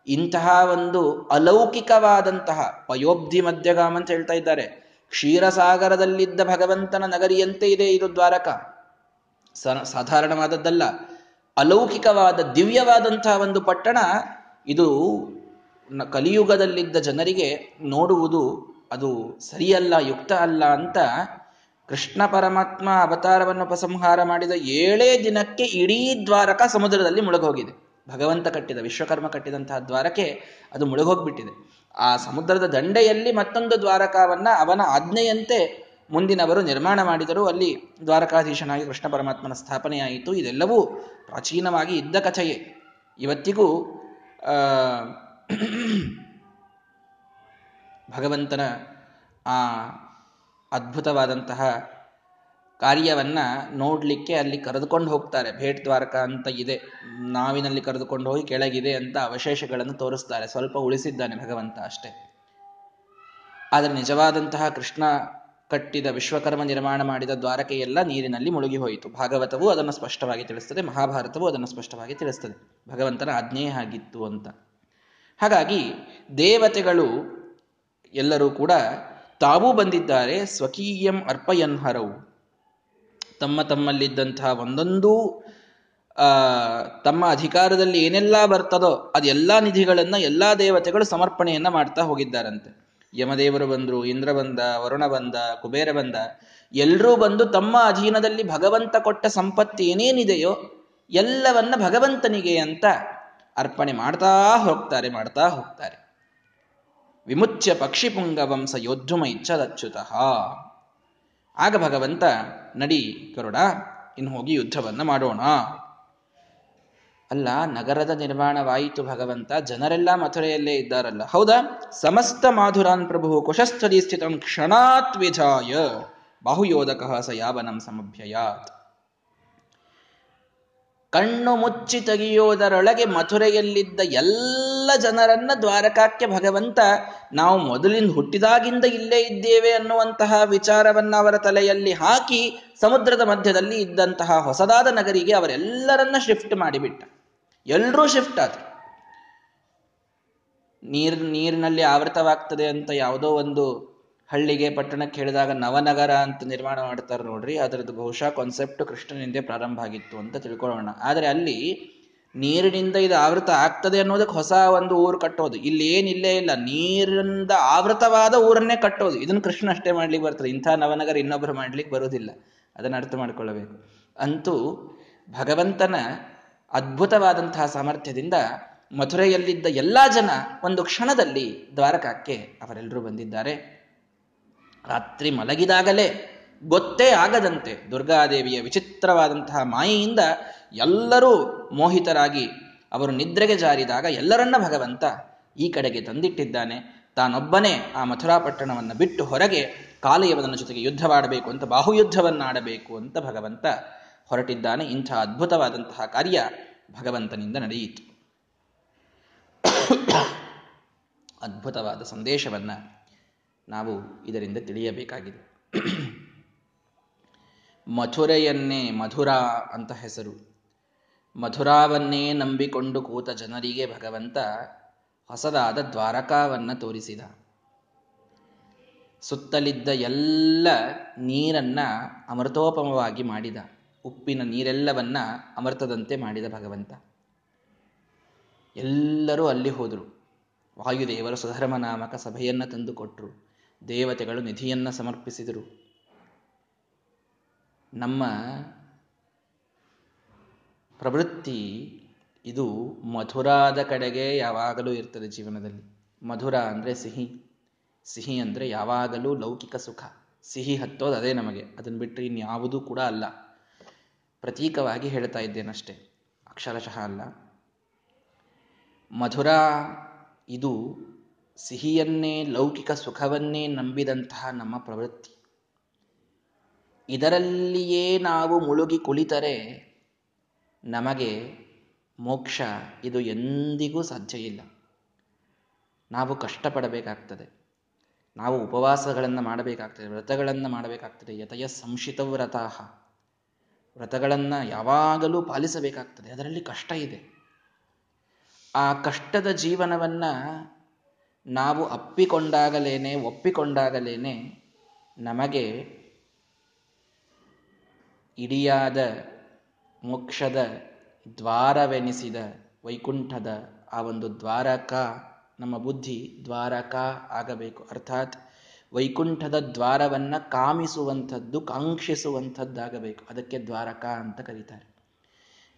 ಇಂತಹ ಒಂದು ಅಲೌಕಿಕವಾದಂತಹ ಪಯೋಬ್ಧಿ ಮಧ್ಯಗಾಮ ಅಂತ ಹೇಳ್ತಾ ಇದ್ದಾರೆ. ಕ್ಷೀರಸಾಗರದಲ್ಲಿದ್ದ ಭಗವಂತನ ನಗರಿಯಂತೆ ಇದೆ ಇದು ದ್ವಾರಕ. ಸಾಧಾರಣವಾದದ್ದಲ್ಲ. ಅಲೌಕಿಕವಾದ ದಿವ್ಯವಾದಂತಹ ಒಂದು ಪಟ್ಟಣ ಇದು ಕಲಿಯುಗದಲ್ಲಿದ್ದ ಜನರಿಗೆ ನೋಡುವುದು ಅದು ಸರಿಯಲ್ಲ, ಯುಕ್ತ ಅಲ್ಲ ಅಂತ ಕೃಷ್ಣ ಪರಮಾತ್ಮ ಅವತಾರವನ್ನು ಉಪಸಂಹಾರ ಮಾಡಿದ ಏಳೇ ದಿನಕ್ಕೆ ಇಡೀ ದ್ವಾರಕ ಸಮುದ್ರದಲ್ಲಿ ಮುಳುಗೋಗಿದೆ. ಭಗವಂತ ಕಟ್ಟಿದ, ವಿಶ್ವಕರ್ಮ ಕಟ್ಟಿದಂತಹ ದ್ವಾರಕೆ ಅದು ಮುಳುಗೋಗ್ಬಿಟ್ಟಿದೆ. ಆ ಸಮುದ್ರದ ದಂಡೆಯಲ್ಲಿ ಮತ್ತೊಂದು ದ್ವಾರಕವನ್ನ ಅವನ ಆಜ್ಞೆಯಂತೆ ಮುಂದಿನವರು ನಿರ್ಮಾಣ ಮಾಡಿದರು ಅಲ್ಲಿ ದ್ವಾರಕಾಧೀಶನಾಗಿ ಕೃಷ್ಣ ಪರಮಾತ್ಮನ ಸ್ಥಾಪನೆಯಾಯಿತು. ಇದೆಲ್ಲವೂ ಪ್ರಾಚೀನವಾಗಿ ಇದ್ದ ಕಥೆಯೇ. ಇವತ್ತಿಗೂ ಭಗವಂತನ ಆ ಅದ್ಭುತವಾದಂತಹ ಕಾರ್ಯವನ್ನು ನೋಡಲಿಕ್ಕೆ ಅಲ್ಲಿ ಕರೆದುಕೊಂಡು ಹೋಗ್ತಾರೆ. ಭೇಟ್ ದ್ವಾರಕ ಅಂತ ಇದೆ. ನಾವಿನಲ್ಲಿ ಕರೆದುಕೊಂಡು ಹೋಗಿ ಕೆಳಗಿದೆ ಅಂತ ಅವಶೇಷಗಳನ್ನು ತೋರಿಸ್ತಾರೆ. ಸ್ವಲ್ಪ ಉಳಿಸಿದ್ದಾನೆ ಭಗವಂತ ಅಷ್ಟೇ. ಆದರೆ ನಿಜವಾದಂತಹ ಕೃಷ್ಣ ಕಟ್ಟಿದ ವಿಶ್ವಕರ್ಮ ನಿರ್ಮಾಣ ಮಾಡಿದ ದ್ವಾರಕೆಯೆಲ್ಲ ನೀರಿನಲ್ಲಿ ಮುಳುಗಿ ಹೋಯಿತು ಭಾಗವತವು ಅದನ್ನು ಸ್ಪಷ್ಟವಾಗಿ ತಿಳಿಸ್ತದೆ, ಮಹಾಭಾರತವು ಅದನ್ನು ಸ್ಪಷ್ಟವಾಗಿ ತಿಳಿಸ್ತದೆ. ಭಗವಂತನ ಆಜ್ಞೆ ಆಗಿತ್ತು ಅಂತ. ಹಾಗಾಗಿ ದೇವತೆಗಳು ಎಲ್ಲರೂ ಕೂಡ ತಾವೂ ಬಂದಿದ್ದಾರೆ, ಸ್ವಕೀಯಂ ಅರ್ಪಯನ್ಹರವು ತಮ್ಮ ತಮ್ಮಲ್ಲಿದ್ದಂತಹ ಒಂದೊಂದು ತಮ್ಮ ಅಧಿಕಾರದಲ್ಲಿ ಏನೆಲ್ಲ ಬರ್ತದೋ ಅದೆಲ್ಲ ನಿಧಿಗಳನ್ನ, ಎಲ್ಲಾ ದೇವತೆಗಳು ಸಮರ್ಪಣೆಯನ್ನ ಮಾಡ್ತಾ ಹೋಗಿದ್ದಾರಂತೆ. ಯಮದೇವರು ಬಂದರು, ಇಂದ್ರ ಬಂದ, ವರುಣ ಬಂದ, ಕುಬೇರ ಬಂದ ಎಲ್ಲರೂ ಬಂದು ತಮ್ಮ ಅಧೀನದಲ್ಲಿ ಭಗವಂತ ಕೊಟ್ಟ ಸಂಪತ್ತಿ ಏನೇನಿದೆಯೋ ಎಲ್ಲವನ್ನ ಭಗವಂತನಿಗೆ ಅಂತ ಅರ್ಪಣೆ ಮಾಡ್ತಾ ಹೋಗ್ತಾರೆ ಮಾಡ್ತಾ ಹೋಗ್ತಾರೆ. ವಿಮುಚ್ಯ ಯೋಧುಮ ಇಚ್ಛದಚ್ಯುತಃ. ಆಗ ಭಗವಂತ, ನಡಿ ಕರುಡ ಇನ್ನು ಹೋಗಿ ಯುದ್ಧವನ್ನ ಮಾಡೋಣ. ಅಲ್ಲ, ನಗರದ ನಿರ್ಮಾಣವಾಯಿತು ಭಗವಂತ, ಜನರೆಲ್ಲ ಮಥುರೆಯಲ್ಲೇ ಇದ್ದಾರಲ್ಲ. ಹೌದಾ? ಸಮಸ್ತ ಮಾಧುರಾನ್ ಪ್ರಭು ಕುಶಸ್ಥಲಿ ಸ್ಥಿತ ಕ್ಷಣಾತ್ ವಿಧಾಯ ಬಾಹುಯೋಧಕ ಸ ಯಾವನಂ ಸಮಭ್ಯಯಾತ್. ಕಣ್ಣು ಮುಚ್ಚಿ ತೆಗೆಯೋದರೊಳಗೆ ಮಥುರೆಯಲ್ಲಿದ್ದ ಎಲ್ಲ ಜನರನ್ನ ದ್ವಾರಕಾಕ್ಕೆ ಭಗವಂತ, ನಾವು ಮೊದಲಿಂದ ಹುಟ್ಟಿದಾಗಿಂದ ಇಲ್ಲೇ ಇದ್ದೇವೆ ಅನ್ನುವಂತಹ ವಿಚಾರವನ್ನ ಅವರ ತಲೆಯಲ್ಲಿ ಹಾಕಿ ಸಮುದ್ರದ ಮಧ್ಯದಲ್ಲಿ ಇದ್ದಂತಹ ಹೊಸದಾದ ನಗರಿಗೆ ಅವರೆಲ್ಲರನ್ನ ಶಿಫ್ಟ್ ಮಾಡಿಬಿಟ್ಟ. ಎಲ್ಲರೂ ಶಿಫ್ಟ್ ಆದ್ರು. ನೀರ್, ನೀರಿನಲ್ಲಿ ಆವೃತವಾಗ್ತದೆ ಅಂತ ಯಾವುದೋ ಒಂದು ಹಳ್ಳಿಗೆ, ಪಟ್ಟಣಕ್ಕೆ ಹೇಳಿದಾಗ ನವನಗರ ಅಂತ ನಿರ್ಮಾಣ ಮಾಡ್ತಾರೆ ನೋಡ್ರಿ. ಅದರದ್ದು ಬಹುಶಃ ಕಾನ್ಸೆಪ್ಟ್ ಕೃಷ್ಣನಿಂದ ಪ್ರಾರಂಭ ಆಗಿತ್ತು ಅಂತ ತಿಳ್ಕೊಳ್ಳೋಣ. ಆದರೆ ಅಲ್ಲಿ ನೀರಿನಿಂದ ಇದು ಆವೃತ ಆಗ್ತದೆ ಅನ್ನೋದಕ್ಕೆ ಹೊಸ ಒಂದು ಊರು ಕಟ್ಟೋದು. ಇಲ್ಲಿ ಏನಿಲ್ಲೇ ಇಲ್ಲ ನೀರಿಂದ ಆವೃತವಾದ ಊರನ್ನೇ ಕಟ್ಟೋದು. ಇದನ್ನು ಕೃಷ್ಣ ಅಷ್ಟೇ ಮಾಡ್ಲಿಕ್ಕೆ ಬರ್ತದೆ. ಇಂಥ ನವನಗರ ಇನ್ನೊಬ್ಬರು ಮಾಡ್ಲಿಕ್ಕೆ ಬರೋದಿಲ್ಲ ಅದನ್ನು ಅರ್ಥ ಮಾಡ್ಕೊಳ್ಳಬೇಕು. ಅಂತೂ ಭಗವಂತನ ಅದ್ಭುತವಾದಂತಹ ಸಾಮರ್ಥ್ಯದಿಂದ ಮಥುರೆಯಲ್ಲಿದ್ದ ಎಲ್ಲ ಜನ ಒಂದು ಕ್ಷಣದಲ್ಲಿ ದ್ವಾರಕಕ್ಕೆ ಅವರೆಲ್ಲರೂ ಬಂದಿದ್ದಾರೆ. ರಾತ್ರಿ ಮಲಗಿದಾಗಲೇ ಗೊತ್ತೇ ಆಗದಂತೆ ದುರ್ಗಾದೇವಿಯ ವಿಚಿತ್ರವಾದಂತಹ ಮಾಯೆಯಿಂದ ಎಲ್ಲರೂ ಮೋಹಿತರಾಗಿ ಅವರು ನಿದ್ರೆಗೆ ಜಾರಿದಾಗ ಎಲ್ಲರನ್ನ ಭಗವಂತ ಈ ಕಡೆಗೆ ತಂದಿಟ್ಟಿದ್ದಾನೆ. ತಾನೊಬ್ಬನೇ ಆ ಮಥುರಾ ಪಟ್ಟಣವನ್ನು ಬಿಟ್ಟು ಹೊರಗೆ ಕಾಲೆಯವನ ಜೊತೆಗೆ ಯುದ್ಧವಾಡಬೇಕು ಅಂತ ಬಾಹುಯುದ್ಧವನ್ನಾಡಬೇಕು ಅಂತ ಭಗವಂತ ಹೊರಟಿದ್ದಾನೆ. ಇಂಥ ಅದ್ಭುತವಾದಂತಹ ಕಾರ್ಯ ಭಗವಂತನಿಂದ ನಡೆಯಿತು. ಅದ್ಭುತವಾದ ಸಂದೇಶವನ್ನ ನಾವು ಇದರಿಂದ ತಿಳಿಯಬೇಕಾಗಿದೆ. ಮಥುರೆಯನ್ನೇ ಮಧುರಾ ಅಂತ ಹೆಸರು. ಮಧುರಾವನ್ನೇ ನಂಬಿಕೊಂಡು ಕೂತ ಜನರಿಗೆ ಭಗವಂತ ಹೊಸದಾದ ದ್ವಾರಕಾವನ್ನ ತೋರಿಸಿದ. ಸುತ್ತಲಿದ್ದ ಎಲ್ಲ ನೀರನ್ನ ಅಮೃತೋಪಮವಾಗಿ ಮಾಡಿದ. ಉಪ್ಪಿನ ನೀರೆಲ್ಲವನ್ನ ಅಮೃತದಂತೆ ಮಾಡಿದ ಭಗವಂತ. ಎಲ್ಲರೂ ಅಲ್ಲಿ ಹೋದರು. ವಾಯುದೇವರು ಸುಧರ್ಮನಾಮಕ ಸಭೆಯನ್ನ ತಂದುಕೊಟ್ರು. ದೇವತೆಗಳು ನಿಧಿಯನ್ನ ಸಮರ್ಪಿಸಿದರು. ನಮ್ಮ ಪ್ರವೃತ್ತಿ ಇದು ಮಧುರಾದ ಕಡೆಗೆ ಯಾವಾಗಲೂ ಇರ್ತದೆ ಜೀವನದಲ್ಲಿ. ಮಧುರ ಅಂದರೆ ಸಿಹಿ. ಸಿಹಿ ಅಂದರೆ ಯಾವಾಗಲೂ ಲೌಕಿಕ ಸುಖ. ಸಿಹಿ ಹತ್ತೋದು ಅದೇ ನಮಗೆ. ಅದನ್ನು ಬಿಟ್ಟರೆ ಇನ್ಯಾವುದೂ ಕೂಡ ಅಲ್ಲ. ಪ್ರತೀಕವಾಗಿ ಹೇಳ್ತಾ ಇದ್ದೇನಷ್ಟೆ. ಅಕ್ಷರಶಃ ಅಲ್ಲ. ಮಧುರ, ಇದು ಸಿಹಿಯನ್ನೇ, ಲೌಕಿಕ ಸುಖವನ್ನೇ ನಂಬಿದಂತಹ ನಮ್ಮ ಪ್ರವೃತ್ತಿ. ಇದರಲ್ಲಿಯೇ ನಾವು ಮುಳುಗಿ ಕುಳಿತರೆ ನಮಗೆ ಮೋಕ್ಷ ಇದು ಎಂದಿಗೂ ಸಾಧ್ಯ ಇಲ್ಲ. ನಾವು ಕಷ್ಟಪಡಬೇಕಾಗ್ತದೆ. ನಾವು ಉಪವಾಸಗಳನ್ನು ಮಾಡಬೇಕಾಗ್ತದೆ, ವ್ರತಗಳನ್ನು ಮಾಡಬೇಕಾಗ್ತದೆ ಯತಯ ಸಂಶಿತ ವ್ರತಗಳನ್ನು ಯಾವಾಗಲೂ ಪಾಲಿಸಬೇಕಾಗ್ತದೆ. ಅದರಲ್ಲಿ ಕಷ್ಟ ಇದೆ. ಆ ಕಷ್ಟದ ಜೀವನವನ್ನ ನಾವು ಅಪ್ಪಿಕೊಂಡಾಗಲೇನೆ, ಒಪ್ಪಿಕೊಂಡಾಗಲೇನೆ ನಮಗೆ ಇಡಿಯಾದ, ಮೋಕ್ಷದ, ದ್ವಾರವೆನಿಸಿದ ವೈಕುಂಠದ ಆ ಒಂದು ದ್ವಾರಕ, ನಮ್ಮ ಬುದ್ಧಿ ದ್ವಾರಕ ಆಗಬೇಕು. ಅರ್ಥಾತ್ ವೈಕುಂಠದ ದ್ವಾರವನ್ನ ಕಾಮಿಸುವಂಥದ್ದು, ಕಾಂಕ್ಷಿಸುವಂಥದ್ದಾಗಬೇಕು. ಅದಕ್ಕೆ ದ್ವಾರಕ ಅಂತ ಕರೀತಾರೆ.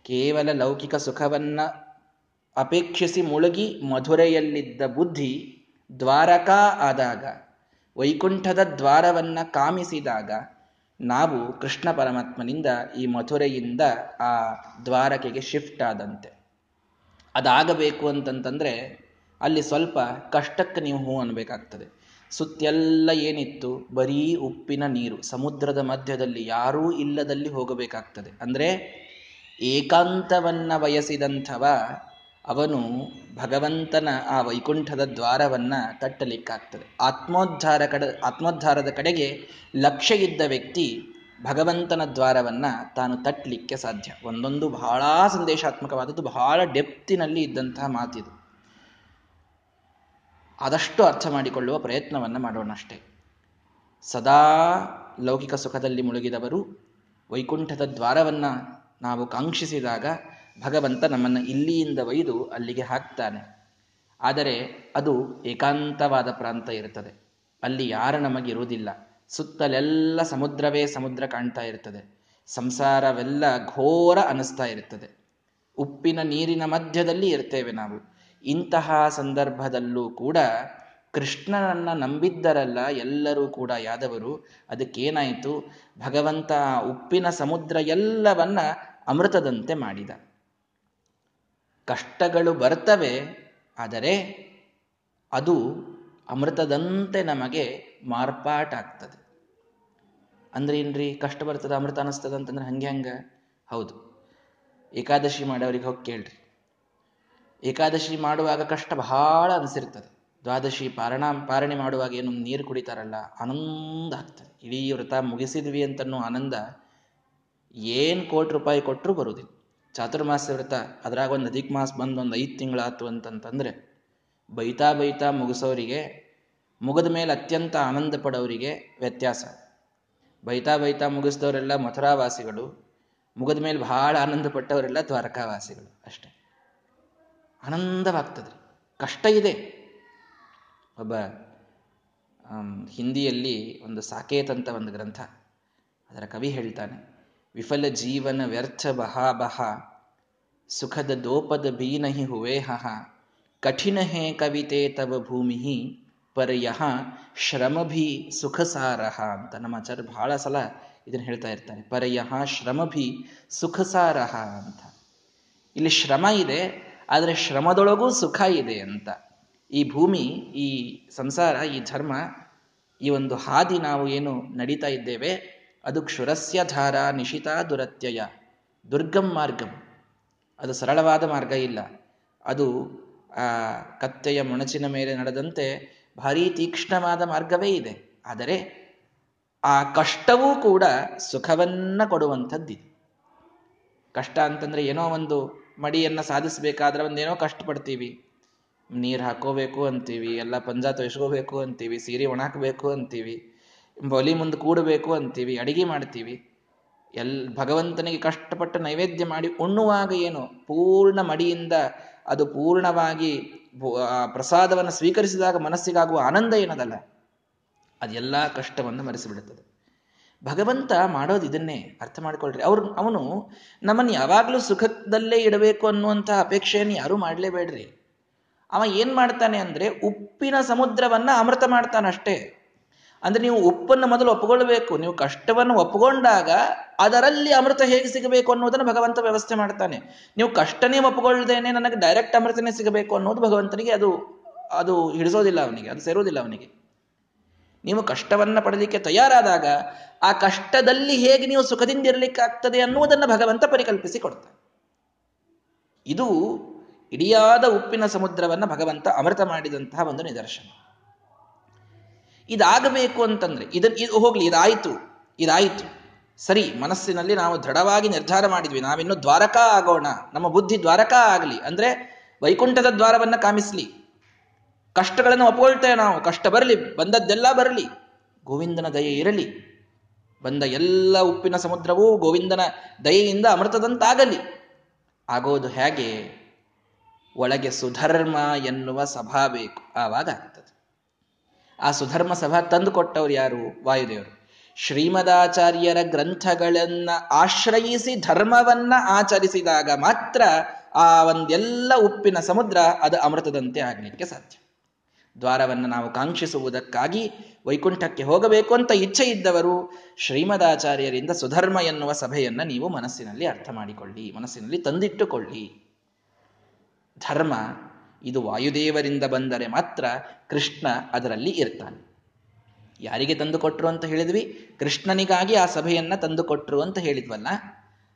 ಕೇವಲ ಲೌಕಿಕ ಸುಖವನ್ನ ಅಪೇಕ್ಷಿಸಿ ಮುಳುಗಿ ಮಧುರೆಯಲ್ಲಿದ್ದ ಬುದ್ಧಿ ದ್ವಾರಕ ಆದಾಗ, ವೈಕುಂಠದ ದ್ವಾರವನ್ನ ಕಾಮಿಸಿದಾಗ ನಾವು ಕೃಷ್ಣ ಪರಮಾತ್ಮನಿಂದ ಈ ಮಥುರೆಯಿಂದ ಆ ದ್ವಾರಕೆಗೆ ಶಿಫ್ಟ್ ಆದಂತೆ. ಅದಾಗಬೇಕು ಅಂತಂತಂದರೆ ಅಲ್ಲಿ ಸ್ವಲ್ಪ ಕಷ್ಟಕ್ಕೆ ನೀವು ಹೂ ಅನ್ಬೇಕಾಗ್ತದೆ. ಸುತ್ತೆಲ್ಲ ಏನಿತ್ತು? ಬರೀ ಉಪ್ಪಿನ ನೀರು. ಸಮುದ್ರದ ಮಧ್ಯದಲ್ಲಿ ಯಾರೂ ಇಲ್ಲದಲ್ಲಿ ಹೋಗಬೇಕಾಗ್ತದೆ. ಅಂದರೆ ಏಕಾಂತವನ್ನು ಬಯಸಿದಂಥವ ಅವನು ಭಗವಂತನ ಆ ವೈಕುಂಠದ ದ್ವಾರವನ್ನು ತಟ್ಟಲಿಕ್ಕಾಗ್ತದೆ. ಆತ್ಮೋದ್ಧಾರ ಕಡೆ, ಆತ್ಮೋದ್ಧಾರದ ಕಡೆಗೆ ಲಕ್ಷ್ಯ ಇದ್ದ ವ್ಯಕ್ತಿ ಭಗವಂತನ ದ್ವಾರವನ್ನು ತಾನು ತಟ್ಟಲಿಕ್ಕೆ ಸಾಧ್ಯ. ಒಂದೊಂದು ಬಹಳ ಸಂದೇಶಾತ್ಮಕವಾದದ್ದು, ಬಹಳ ಡೆಪ್ತಿನಲ್ಲಿ ಇದ್ದಂತಹ ಮಾತಿದು. ಆದಷ್ಟು ಅರ್ಥ ಮಾಡಿಕೊಳ್ಳುವ ಪ್ರಯತ್ನವನ್ನು ಮಾಡೋಣ ಅಷ್ಟೇ. ಸದಾ ಲೌಕಿಕ ಸುಖದಲ್ಲಿ ಮುಳುಗಿದವರು ವೈಕುಂಠದ ದ್ವಾರವನ್ನು ನಾವು ಕಾಂಕ್ಷಿಸಿದಾಗ ಭಗವಂತ ನಮ್ಮನ್ನು ಇಲ್ಲಿಯಿಂದ ಒಯ್ದು ಅಲ್ಲಿಗೆ ಹಾಕ್ತಾನೆ. ಆದರೆ ಅದು ಏಕಾಂತವಾದ ಪ್ರಾಂತ ಇರುತ್ತದೆ. ಅಲ್ಲಿ ಯಾರು ನಮಗಿರುವುದಿಲ್ಲ. ಸುತ್ತಲೆಲ್ಲ ಸಮುದ್ರವೇ ಸಮುದ್ರ ಕಾಣ್ತಾ ಇರ್ತದೆ. ಸಂಸಾರವೆಲ್ಲ ಘೋರ ಅನಿಸ್ತಾ ಇರ್ತದೆ. ಉಪ್ಪಿನ ನೀರಿನ ಮಧ್ಯದಲ್ಲಿ ಇರ್ತೇವೆ ನಾವು. ಇಂತಹ ಸಂದರ್ಭದಲ್ಲೂ ಕೂಡ ಕೃಷ್ಣನನ್ನ ನಂಬಿದ್ದರಲ್ಲ ಎಲ್ಲರೂ ಕೂಡ ಯಾದವರು. ಅದಕ್ಕೇನಾಯಿತು? ಭಗವಂತ ಉಪ್ಪಿನ ಸಮುದ್ರ ಎಲ್ಲವನ್ನ ಅಮೃತದಂತೆ ಮಾಡಿದ. ಕಷ್ಟಗಳು ಬರ್ತವೆ, ಆದರೆ ಅದು ಅಮೃತದಂತೆ ನಮಗೆ ಮಾರ್ಪಾಟಾಗ್ತದೆ. ಅಂದ್ರೆ ಏನ್ರಿ? ಕಷ್ಟ ಬರ್ತದೆ, ಅಮೃತ ಅನಿಸ್ತದ ಅಂತಂದ್ರೆ ಹಂಗೆ ಹಂಗ? ಹೌದು. ಏಕಾದಶಿ ಮಾಡೋರಿಗೆ ಹೋಗಿ ಕೇಳ್ರಿ. ಏಕಾದಶಿ ಮಾಡುವಾಗ ಕಷ್ಟ ಬಹಳ ಅನಿಸಿರ್ತದೆ. ದ್ವಾದಶಿ ಪಾರಣ, ಪಾರಣೆ ಮಾಡುವಾಗ ಏನು ನೀರು ಕುಡಿತಾರಲ್ಲ, ಆನಂದ ಆಗ್ತದೆ. ಇಡೀ ವ್ರತ ಮುಗಿಸಿದ್ವಿ ಅಂತನೋ ಆನಂದ ಏನು ಕೋಟಿ ರೂಪಾಯಿ ಕೊಟ್ಟರು ಬರುವುದಿಲ್ಲ. ಚಾತುರ್ಮಾಸ ವ್ರತ, ಅದ್ರಾಗ ಒಂದು ಅಧಿಕ ಮಾಸ ಬಂದು ಒಂದು ಐದು ತಿಂಗಳಾತು ಅಂತಂತಂದ್ರೆ ಬೈತಾ ಬೈತಾ ಮುಗಿಸೋರಿಗೆ, ಮುಗಿದ ಮೇಲೆ ಅತ್ಯಂತ ಆನಂದ ಪಡೋರಿಗೆ ವ್ಯತ್ಯಾಸ. ಬೈತಾ ಬೈತಾ ಮುಗಿಸಿದವರೆಲ್ಲ ಮಥುರಾವಾಸಿಗಳು, ಮುಗಿದ ಮೇಲೆ ಬಹಳ ಆನಂದ ಪಟ್ಟವರೆಲ್ಲ ದ್ವಾರಕಾವಾಸಿಗಳು ಅಷ್ಟೆ. ಆನಂದವಾಗ್ತದ್ರಿ ಕಷ್ಟ ಇದೆ. ಒಬ್ಬ ಹಿಂದಿಯಲ್ಲಿ ಒಂದು ಸಾಕೇತ್ ಒಂದು ಗ್ರಂಥ, ಅದರ ಕವಿ ಹೇಳ್ತಾನೆ, ವಿಫಲ ಜೀವನ ವ್ಯರ್ಥ ಬಹಾ ಬಹ, ಸುಖದ ದೋಪದ ಬೀನಹಿ ಹುವೇಹ ಕಠಿಣ ಹೇ ಕವಿತೆ ತವ ಭೂಮಿ ಪರ್ಯಹ ಶ್ರಮಭಿ ಸುಖಸಾರಹ ಅಂತ ನಮ್ಮ ಆಚಾರ್ಯ ಬಹಳ ಸಲ ಇದನ್ನು ಹೇಳ್ತಾ ಇರ್ತಾನೆ ಪರ್ಯಹ ಶ್ರಮಭಿ ಸುಖಸಾರಹ ಅಂತ. ಇಲ್ಲಿ ಶ್ರಮ ಇದೆ ಆದರೆ ಶ್ರಮದೊಳಗೂ ಸುಖ ಇದೆ ಅಂತ. ಈ ಭೂಮಿ, ಈ ಸಂಸಾರ, ಈ ಧರ್ಮ, ಈ ಒಂದು ಹಾದಿ ನಾವು ಏನು ನಡೀತಾ ಇದ್ದೇವೆ, ಅದು ಕ್ಷುರಸ್ಯ ಧಾರ ನಿಶಿತಾ ದುರತ್ಯಯ. ದುರ್ಗಂ ಮಾರ್ಗಂ. ಅದು ಸರಳವಾದ ಮಾರ್ಗ ಇಲ್ಲ. ಅದು, ಆ, ಕತ್ತೆಯ ಮೊಣಚಿನ ಮೇಲೆ ನಡೆದಂತೆ ಭಾರೀ ತೀಕ್ಷ್ಣವಾದ ಮಾರ್ಗವೇ ಇದೆ. ಆದರೆ, ಆ ಕಷ್ಟವೂ ಕೂಡ ಸುಖವನ್ನ ಕೊಡುವಂಥದ್ದಿದೆ. ಕಷ್ಟ ಅಂತಂದ್ರೆ ಏನೋ ಒಂದು ಮಡಿಯನ್ನ ಸಾಧಿಸಬೇಕಾದ್ರೆ ಒಂದೇನೋ ಕಷ್ಟಪಡ್ತೀವಿ. ನೀರು ಹಾಕೋಬೇಕು ಅಂತೀವಿ, ಎಲ್ಲ ಪಂಜ ತೊಯ್ಸ್ಕೋಬೇಕು ಅಂತೀವಿ, ಸೀರೆ ಒಣಾಕಬೇಕು ಅಂತೀವಿ, ಬಲಿ ಮುಂದೆ ಕೂಡಬೇಕು ಅಂತೀವಿ, ಅಡಿಗೆ ಮಾಡ್ತೀವಿ. ಎಲ್, ಭಗವಂತನಿಗೆ ಕಷ್ಟಪಟ್ಟು ನೈವೇದ್ಯ ಮಾಡಿ ಉಣ್ಣುವಾಗ ಏನು? ಪೂರ್ಣ ಮಡಿಯಿಂದ ಅದು ಪೂರ್ಣವಾಗಿ ಪ್ರಸಾದವನ್ನು ಸ್ವೀಕರಿಸಿದಾಗ ಮನಸ್ಸಿಗಾಗುವ ಆನಂದ ಏನದಲ್ಲ? ಅದೆಲ್ಲ ಕಷ್ಟವನ್ನು ಮರೆಸಿಬಿಡುತ್ತದೆ. ಭಗವಂತ ಮಾಡೋದು ಇದನ್ನೇ ಅರ್ಥ ಮಾಡ್ಕೊಳ್ರಿ. ಅವ್ರು, ಅವನು ನಮ್ಮನ್ನು ಯಾವಾಗಲೂ ಸುಖದಲ್ಲೇ ಇಡಬೇಕು ಅನ್ನುವಂತಹ ಅಪೇಕ್ಷೆಯನ್ನು ಯಾರೂ ಮಾಡಲೇಬೇಡ್ರಿ. ಅವ ಏನ್ ಮಾಡ್ತಾನೆ ಅಂದ್ರೆ ಉಪ್ಪಿನ ಸಮುದ್ರವನ್ನ ಅಮೃತ ಮಾಡ್ತಾನೆ ಅಷ್ಟೇ. ಅಂದ್ರೆ ನೀವು ಉಪ್ಪನ್ನು ಮೊದಲು ಒಪ್ಪಿಕೊಳ್ಬೇಕು ನೀವು ಕಷ್ಟವನ್ನು ಒಪ್ಪಿಕೊಂಡಾಗ ಅದರಲ್ಲಿ ಅಮೃತ ಹೇಗೆ ಸಿಗಬೇಕು ಅನ್ನೋದನ್ನು ಭಗವಂತ ವ್ಯವಸ್ಥೆ ಮಾಡ್ತಾನೆ. ನೀವು ಕಷ್ಟನೇ ಒಪ್ಪಿಕೊಳ್ಳದೇನೆ ನನಗೆ ಡೈರೆಕ್ಟ್ ಅಮೃತನೇ ಸಿಗಬೇಕು ಅನ್ನೋದು ಭಗವಂತನಿಗೆ ಅದು ಅದು ಹಿಡಿಸೋದಿಲ್ಲ ಅವನಿಗೆ, ಅದು ಸೇರೋದಿಲ್ಲ ಅವನಿಗೆ. ನೀವು ಕಷ್ಟವನ್ನು ಪಡಲಿಕ್ಕೆ ತಯಾರಾದಾಗ ಆ ಕಷ್ಟದಲ್ಲಿ ಹೇಗೆ ನೀವು ಸುಖದಿಂದ ಇರಲಿಕ್ಕೆ ಆಗ್ತದೆ ಅನ್ನುವುದನ್ನು ಭಗವಂತ ಪರಿಕಲ್ಪಿಸಿ ಕೊಡ್ತಾನೆ ಇದು ಇಡಿಯಾದ ಉಪ್ಪಿನ ಸಮುದ್ರವನ್ನು ಭಗವಂತ ಅಮೃತ ಮಾಡಿದಂತಹ ಒಂದು ನಿದರ್ಶನ. ಇದಾಗಬೇಕು ಅಂತಂದ್ರೆ ಇದ ಇದು ಹೋಗ್ಲಿ, ಇದಾಯಿತು ಇದಾಯಿತು. ಸರಿ, ಮನಸ್ಸಿನಲ್ಲಿ ನಾವು ದೃಢವಾಗಿ ನಿರ್ಧಾರ ಮಾಡಿದ್ವಿ. ನಾವಿನ್ನು ದ್ವಾರಕಾ ಆಗೋಣ. ನಮ್ಮ ಬುದ್ಧಿ ದ್ವಾರಕಾ ಆಗಲಿ. ಅಂದ್ರೆ ವೈಕುಂಠದ ದ್ವಾರವನ್ನು ಕಾಮಿಸ್ಲಿ. ಕಷ್ಟಗಳನ್ನು ಒಪ್ಕೊಳ್ತೇವೆ ನಾವು. ಕಷ್ಟ ಬರಲಿ, ಬಂದದ್ದೆಲ್ಲ ಬರಲಿ, ಗೋವಿಂದನ ದಯೆ ಇರಲಿ. ಬಂದ ಎಲ್ಲ ಉಪ್ಪಿನ ಸಮುದ್ರವೂ ಗೋವಿಂದನ ದಯೆಯಿಂದ ಅಮೃತದಂತಾಗಲಿ. ಆಗೋದು ಹೇಗೆ? ಒಳಗೆ ಸುಧರ್ಮ ಎನ್ನುವ ಸಭಾ ಬೇಕು. ಆವಾಗ ಆಗ್ತದೆ. ಆ ಸುಧರ್ಮ ಸಭಾ ತಂದು ಕೊಟ್ಟವ್ರು ಯಾರು? ವಾಯುದೇವರು. ಶ್ರೀಮದಾಚಾರ್ಯರ ಗ್ರಂಥಗಳನ್ನ ಆಶ್ರಯಿಸಿ ಧರ್ಮವನ್ನ ಆಚರಿಸಿದಾಗ ಮಾತ್ರ ಆ ಒಂದೆಲ್ಲ ಉಪ್ಪಿನ ಸಮುದ್ರ ಅದು ಅಮೃತದಂತೆ ಆಗಲಿಕ್ಕೆ ಸಾಧ್ಯ. ದ್ವಾರವನ್ನು ನಾವು ಕಾಂಕ್ಷಿಸುವುದಕ್ಕಾಗಿ ವೈಕುಂಠಕ್ಕೆ ಹೋಗಬೇಕು ಅಂತ ಇಚ್ಛೆ ಇದ್ದವರು ಶ್ರೀಮದಾಚಾರ್ಯರಿಂದ ಸುಧರ್ಮ ಎನ್ನುವ ಸಭೆಯನ್ನು ನೀವು ಮನಸ್ಸಿನಲ್ಲಿ ಅರ್ಥ ಮಾಡಿಕೊಳ್ಳಿ, ಮನಸ್ಸಿನಲ್ಲಿ ತಂದಿಟ್ಟುಕೊಳ್ಳಿ. ಧರ್ಮ ಇದು ವಾಯುದೇವರಿಂದ ಬಂದರೆ ಮಾತ್ರ ಕೃಷ್ಣ ಅದರಲ್ಲಿ ಇರ್ತಾನೆ. ಯಾರಿಗೆ ತಂದುಕೊಟ್ರು ಅಂತ ಹೇಳಿದ್ವಿ? ಕೃಷ್ಣನಿಗಾಗಿ ಆ ಸಭೆಯನ್ನ ತಂದುಕೊಟ್ರು ಅಂತ ಹೇಳಿದ್ವಲ್ಲ?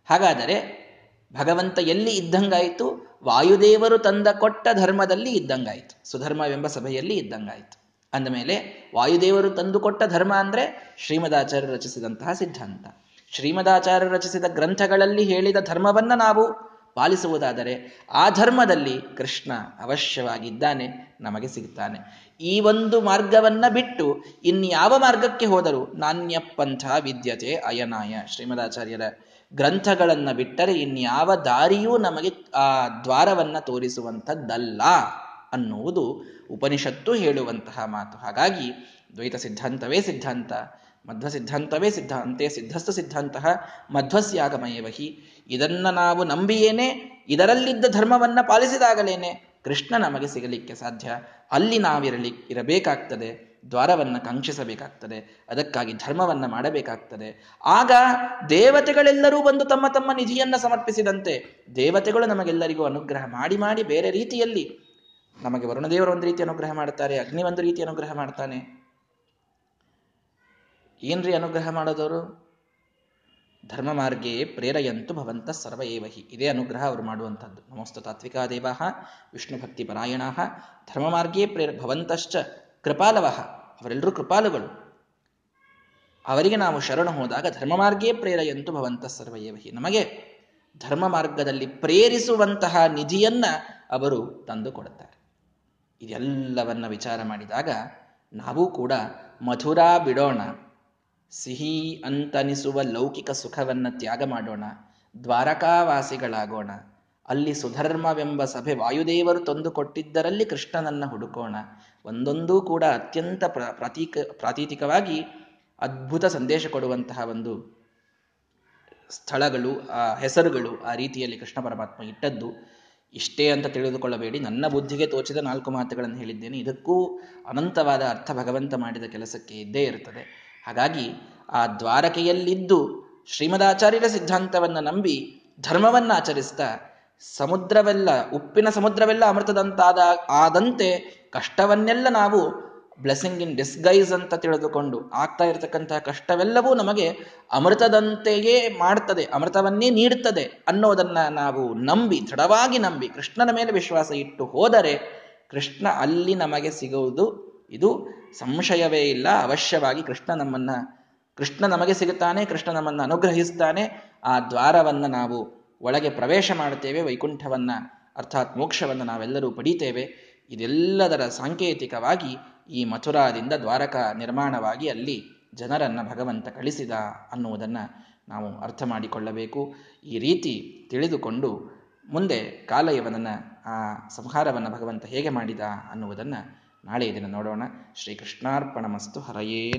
ಹಾಗಾದರೆ ಭಗವಂತ ಎಲ್ಲಿ ಇದ್ದಂಗಾಯಿತು? ವಾಯುದೇವರು ತಂದ ಕೊಟ್ಟ ಧರ್ಮದಲ್ಲಿ ಇದ್ದಂಗಾಯಿತು. ಸುಧರ್ಮವೆಂಬ ಸಭೆಯಲ್ಲಿ ಇದ್ದಂಗಾಯಿತು. ಅಂದಮೇಲೆ ವಾಯುದೇವರು ತಂದುಕೊಟ್ಟ ಧರ್ಮ ಅಂದ್ರೆ ಶ್ರೀಮದಾಚಾರ್ಯ ರಚಿಸಿದಂತಹ ಸಿದ್ಧಾಂತ. ಶ್ರೀಮದಾಚಾರ್ಯ ರಚಿಸಿದ ಗ್ರಂಥಗಳಲ್ಲಿ ಹೇಳಿದ ಧರ್ಮವನ್ನ ನಾವು ಪಾಲಿಸುವುದಾದರೆ ಆ ಧರ್ಮದಲ್ಲಿ ಕೃಷ್ಣ ಅವಶ್ಯವಾಗಿದ್ದಾನೆ, ನಮಗೆ ಸಿಗ್ತಾನೆ ಈ ಒಂದು ಮಾರ್ಗವನ್ನ ಬಿಟ್ಟು ಇನ್ಯಾವ ಮಾರ್ಗಕ್ಕೆ ಹೋದರೂ ನಾಣ್ಯ ವಿದ್ಯತೆ ಅಯನಾಯ. ಶ್ರೀಮದಾಚಾರ್ಯರ ಗ್ರಂಥಗಳನ್ನ ಬಿಟ್ಟರೆ ಇನ್ಯಾವ ದಾರಿಯೂ ನಮಗೆ ಆ ದ್ವಾರವನ್ನು ತೋರಿಸುವಂಥದ್ದಲ್ಲ ಅನ್ನುವುದು ಉಪನಿಷತ್ತು ಹೇಳುವಂತಹ ಮಾತು. ಹಾಗಾಗಿ ದ್ವೈತ ಸಿದ್ಧಾಂತವೇ ಸಿದ್ಧಾಂತ, ಮಧ್ವ ಸಿದ್ಧಾಂತವೇ ಸಿದ್ಧಾಂತೆ, ಸಿದ್ಧಸ್ಥ ಸಿದ್ಧಾಂತ ಮಧ್ವಸ್ಯಾಗಮಯವಹಿ. ಇದನ್ನು ನಾವು ನಂಬಿಯೇನೆ, ಇದರಲ್ಲಿದ್ದ ಧರ್ಮವನ್ನು ಪಾಲಿಸಿದಾಗಲೇನೆ ಕೃಷ್ಣ ನಮಗೆ ಸಿಗಲಿಕ್ಕೆ ಸಾಧ್ಯ. ಅಲ್ಲಿ ನಾವಿರಲಿ, ಇರಬೇಕಾಗ್ತದೆ. ದ್ವಾರವನ್ನ ಕಾಂಕ್ಷಿಸಬೇಕಾಗ್ತದೆ, ಅದಕ್ಕಾಗಿ ಧರ್ಮವನ್ನು ಮಾಡಬೇಕಾಗ್ತದೆ. ಆಗ ದೇವತೆಗಳೆಲ್ಲರೂ ಬಂದು ತಮ್ಮ ತಮ್ಮ ನಿಧಿಯನ್ನು ಸಮರ್ಪಿಸಿದಂತೆ ದೇವತೆಗಳು ನಮಗೆಲ್ಲರಿಗೂ ಅನುಗ್ರಹ ಮಾಡಿ ಮಾಡಿ ಬೇರೆ ರೀತಿಯಲ್ಲಿ ನಮಗೆ ವರುಣದೇವರು ಒಂದು ರೀತಿ ಅನುಗ್ರಹ ಮಾಡ್ತಾರೆ ಅಗ್ನಿ ಒಂದು ರೀತಿ ಅನುಗ್ರಹ ಮಾಡ್ತಾನೆ. ಏನ್ರಿ ಅನುಗ್ರಹ ಮಾಡೋದವರು? ಧರ್ಮ ಮಾರ್ಗೇ ಪ್ರೇರಯಂತು ಭವಂತ ಸರ್ವ ಏವಹಿ ಇದೇ ಅನುಗ್ರಹ ಅವರು ಮಾಡುವಂಥದ್ದು. ನಮಸ್ತ ತಾತ್ವಿಕಾ ದೇವಾ ವಿಷ್ಣು ಭಕ್ತಿ ಪರಾಯಣ ಧರ್ಮ ಮಾರ್ಗೇ ಪ್ರೇರ ಭವಂತಶ್ಚ ಕೃಪಾಲವಹ ಅವರೆಲ್ಲರೂ ಕೃಪಾಲುಗಳು. ಅವರಿಗೆ ನಾವು ಶರಣ ಹೋದಾಗ ಧರ್ಮ ಮಾರ್ಗೇ ಪ್ರೇರೆಯಂತು ಭವಂತ ಸರ್ವಯವಹಿ. ನಮಗೆ ಧರ್ಮ ಮಾರ್ಗದಲ್ಲಿ ಪ್ರೇರಿಸುವಂತಹ ನಿಧಿಯನ್ನ ಅವರು ತಂದು ಕೊಡುತ್ತಾರೆ. ಇದೆಲ್ಲವನ್ನ ವಿಚಾರ ಮಾಡಿದಾಗ ನಾವು ಕೂಡ ಮಥುರಾ ಬಿಡೋಣ, ಸಿಹಿ ಅಂತನಿಸುವ ಲೌಕಿಕ ಸುಖವನ್ನ ತ್ಯಾಗ ಮಾಡೋಣ, ದ್ವಾರಕಾವಾಸಿಗಳಾಗೋಣ ಅಲ್ಲಿ ಸುಧರ್ಮವೆಂಬ ಸಭೆ ವಾಯುದೇವರು ತಂದು ಕೊಟ್ಟಿದ್ದರಲ್ಲಿ ಕೃಷ್ಣನನ್ನ ಹುಡುಕೋಣ. ಒಂದೊಂದೂ ಕೂಡ ಅತ್ಯಂತ ಪ್ರ, ಪ್ರತೀಕ, ಪ್ರಾತೀತಿಕವಾಗಿ ಅದ್ಭುತ ಸಂದೇಶ ಕೊಡುವಂತಹ ಒಂದು ಸ್ಥಳಗಳು, ಆ ಹೆಸರುಗಳು ಆ ರೀತಿಯಲ್ಲಿ ಕೃಷ್ಣ ಪರಮಾತ್ಮ ಇಟ್ಟದ್ದು. ಇಷ್ಟೇ ಅಂತ ತಿಳಿದುಕೊಳ್ಳಬೇಡಿ. ನನ್ನ ಬುದ್ಧಿಗೆ ತೋಚಿದ ನಾಲ್ಕು ಮಾತುಗಳನ್ನು ಹೇಳಿದ್ದೇನೆ. ಇದಕ್ಕೂ ಅನಂತವಾದ ಅರ್ಥ ಭಗವಂತ ಮಾಡಿದ ಕೆಲಸಕ್ಕೆ ಇದ್ದೇ ಇರುತ್ತದೆ ಹಾಗಾಗಿ ಆ ದ್ವಾರಕೆಯಲ್ಲಿದ್ದು ಶ್ರೀಮದಾಚಾರ್ಯರ ಸಿದ್ಧಾಂತವನ್ನು ನಂಬಿ ಧರ್ಮವನ್ನು ಆಚರಿಸ್ತಾ ಸಮುದ್ರವೆಲ್ಲ, ಉಪ್ಪಿನ ಸಮುದ್ರವೆಲ್ಲ ಅಮೃತದಂತಾದ ಆದಂತೆ ಕಷ್ಟವನ್ನೆಲ್ಲ ನಾವು ಬ್ಲೆಸ್ಸಿಂಗ್ ಇನ್ ಡಿಸ್ಗೈಸ್ ಅಂತ ತಿಳಿದುಕೊಂಡು ಆಗ್ತಾ ಇರತಕ್ಕಂತಹ ಕಷ್ಟವೆಲ್ಲವೂ ನಮಗೆ ಅಮೃತದಂತೆಯೇ ಮಾಡ್ತದೆ, ಅಮೃತವನ್ನೇ ನೀಡುತ್ತದೆ ಅನ್ನೋದನ್ನ ನಾವು ನಂಬಿ, ದೃಢವಾಗಿ ನಂಬಿ, ಕೃಷ್ಣನ ಮೇಲೆ ವಿಶ್ವಾಸ ಇಟ್ಟು ಹೋದರೆ ಕೃಷ್ಣ ಅಲ್ಲಿ ನಮಗೆ ಸಿಗುವುದು, ಇದು ಸಂಶಯವೇ ಇಲ್ಲ. ಅವಶ್ಯವಾಗಿ ಕೃಷ್ಣ ನಮ್ಮನ್ನ, ಕೃಷ್ಣ ನಮಗೆ ಸಿಗುತ್ತಾನೆ, ಕೃಷ್ಣ ನಮ್ಮನ್ನು ಅನುಗ್ರಹಿಸ್ತಾನೆ. ಆ ದ್ವಾರವನ್ನು ನಾವು ಒಳಗೆ ಪ್ರವೇಶ ಮಾಡುತ್ತೇವೆ, ವೈಕುಂಠವನ್ನ, ಅರ್ಥಾತ್ ಮೋಕ್ಷವನ್ನು ನಾವೆಲ್ಲರೂ ಪಡೀತೇವೆ. ಇದೆಲ್ಲದರ ಸಾಂಕೇತಿಕವಾಗಿ ಈ ಮಥುರಾದಿಂದ ದ್ವಾರಕ ನಿರ್ಮಾಣವಾಗಿ ಅಲ್ಲಿ ಜನರನ್ನು ಭಗವಂತ ಕಳಿಸಿದ ಅನ್ನುವುದನ್ನು ನಾವು ಅರ್ಥ ಮಾಡಿಕೊಳ್ಳಬೇಕು. ಈ ರೀತಿ ತಿಳಿದುಕೊಂಡು ಮುಂದೆ ಕಾಲಯವನನ್ನು, ಆ ಸಂಹಾರವನ್ನು ಭಗವಂತ ಹೇಗೆ ಮಾಡಿದ ಅನ್ನುವುದನ್ನು ನಾಳೆ ಇದನ್ನು ನೋಡೋಣ. ಶ್ರೀಕೃಷ್ಣಾರ್ಪಣ ಮಸ್ತು ಹರಯೇ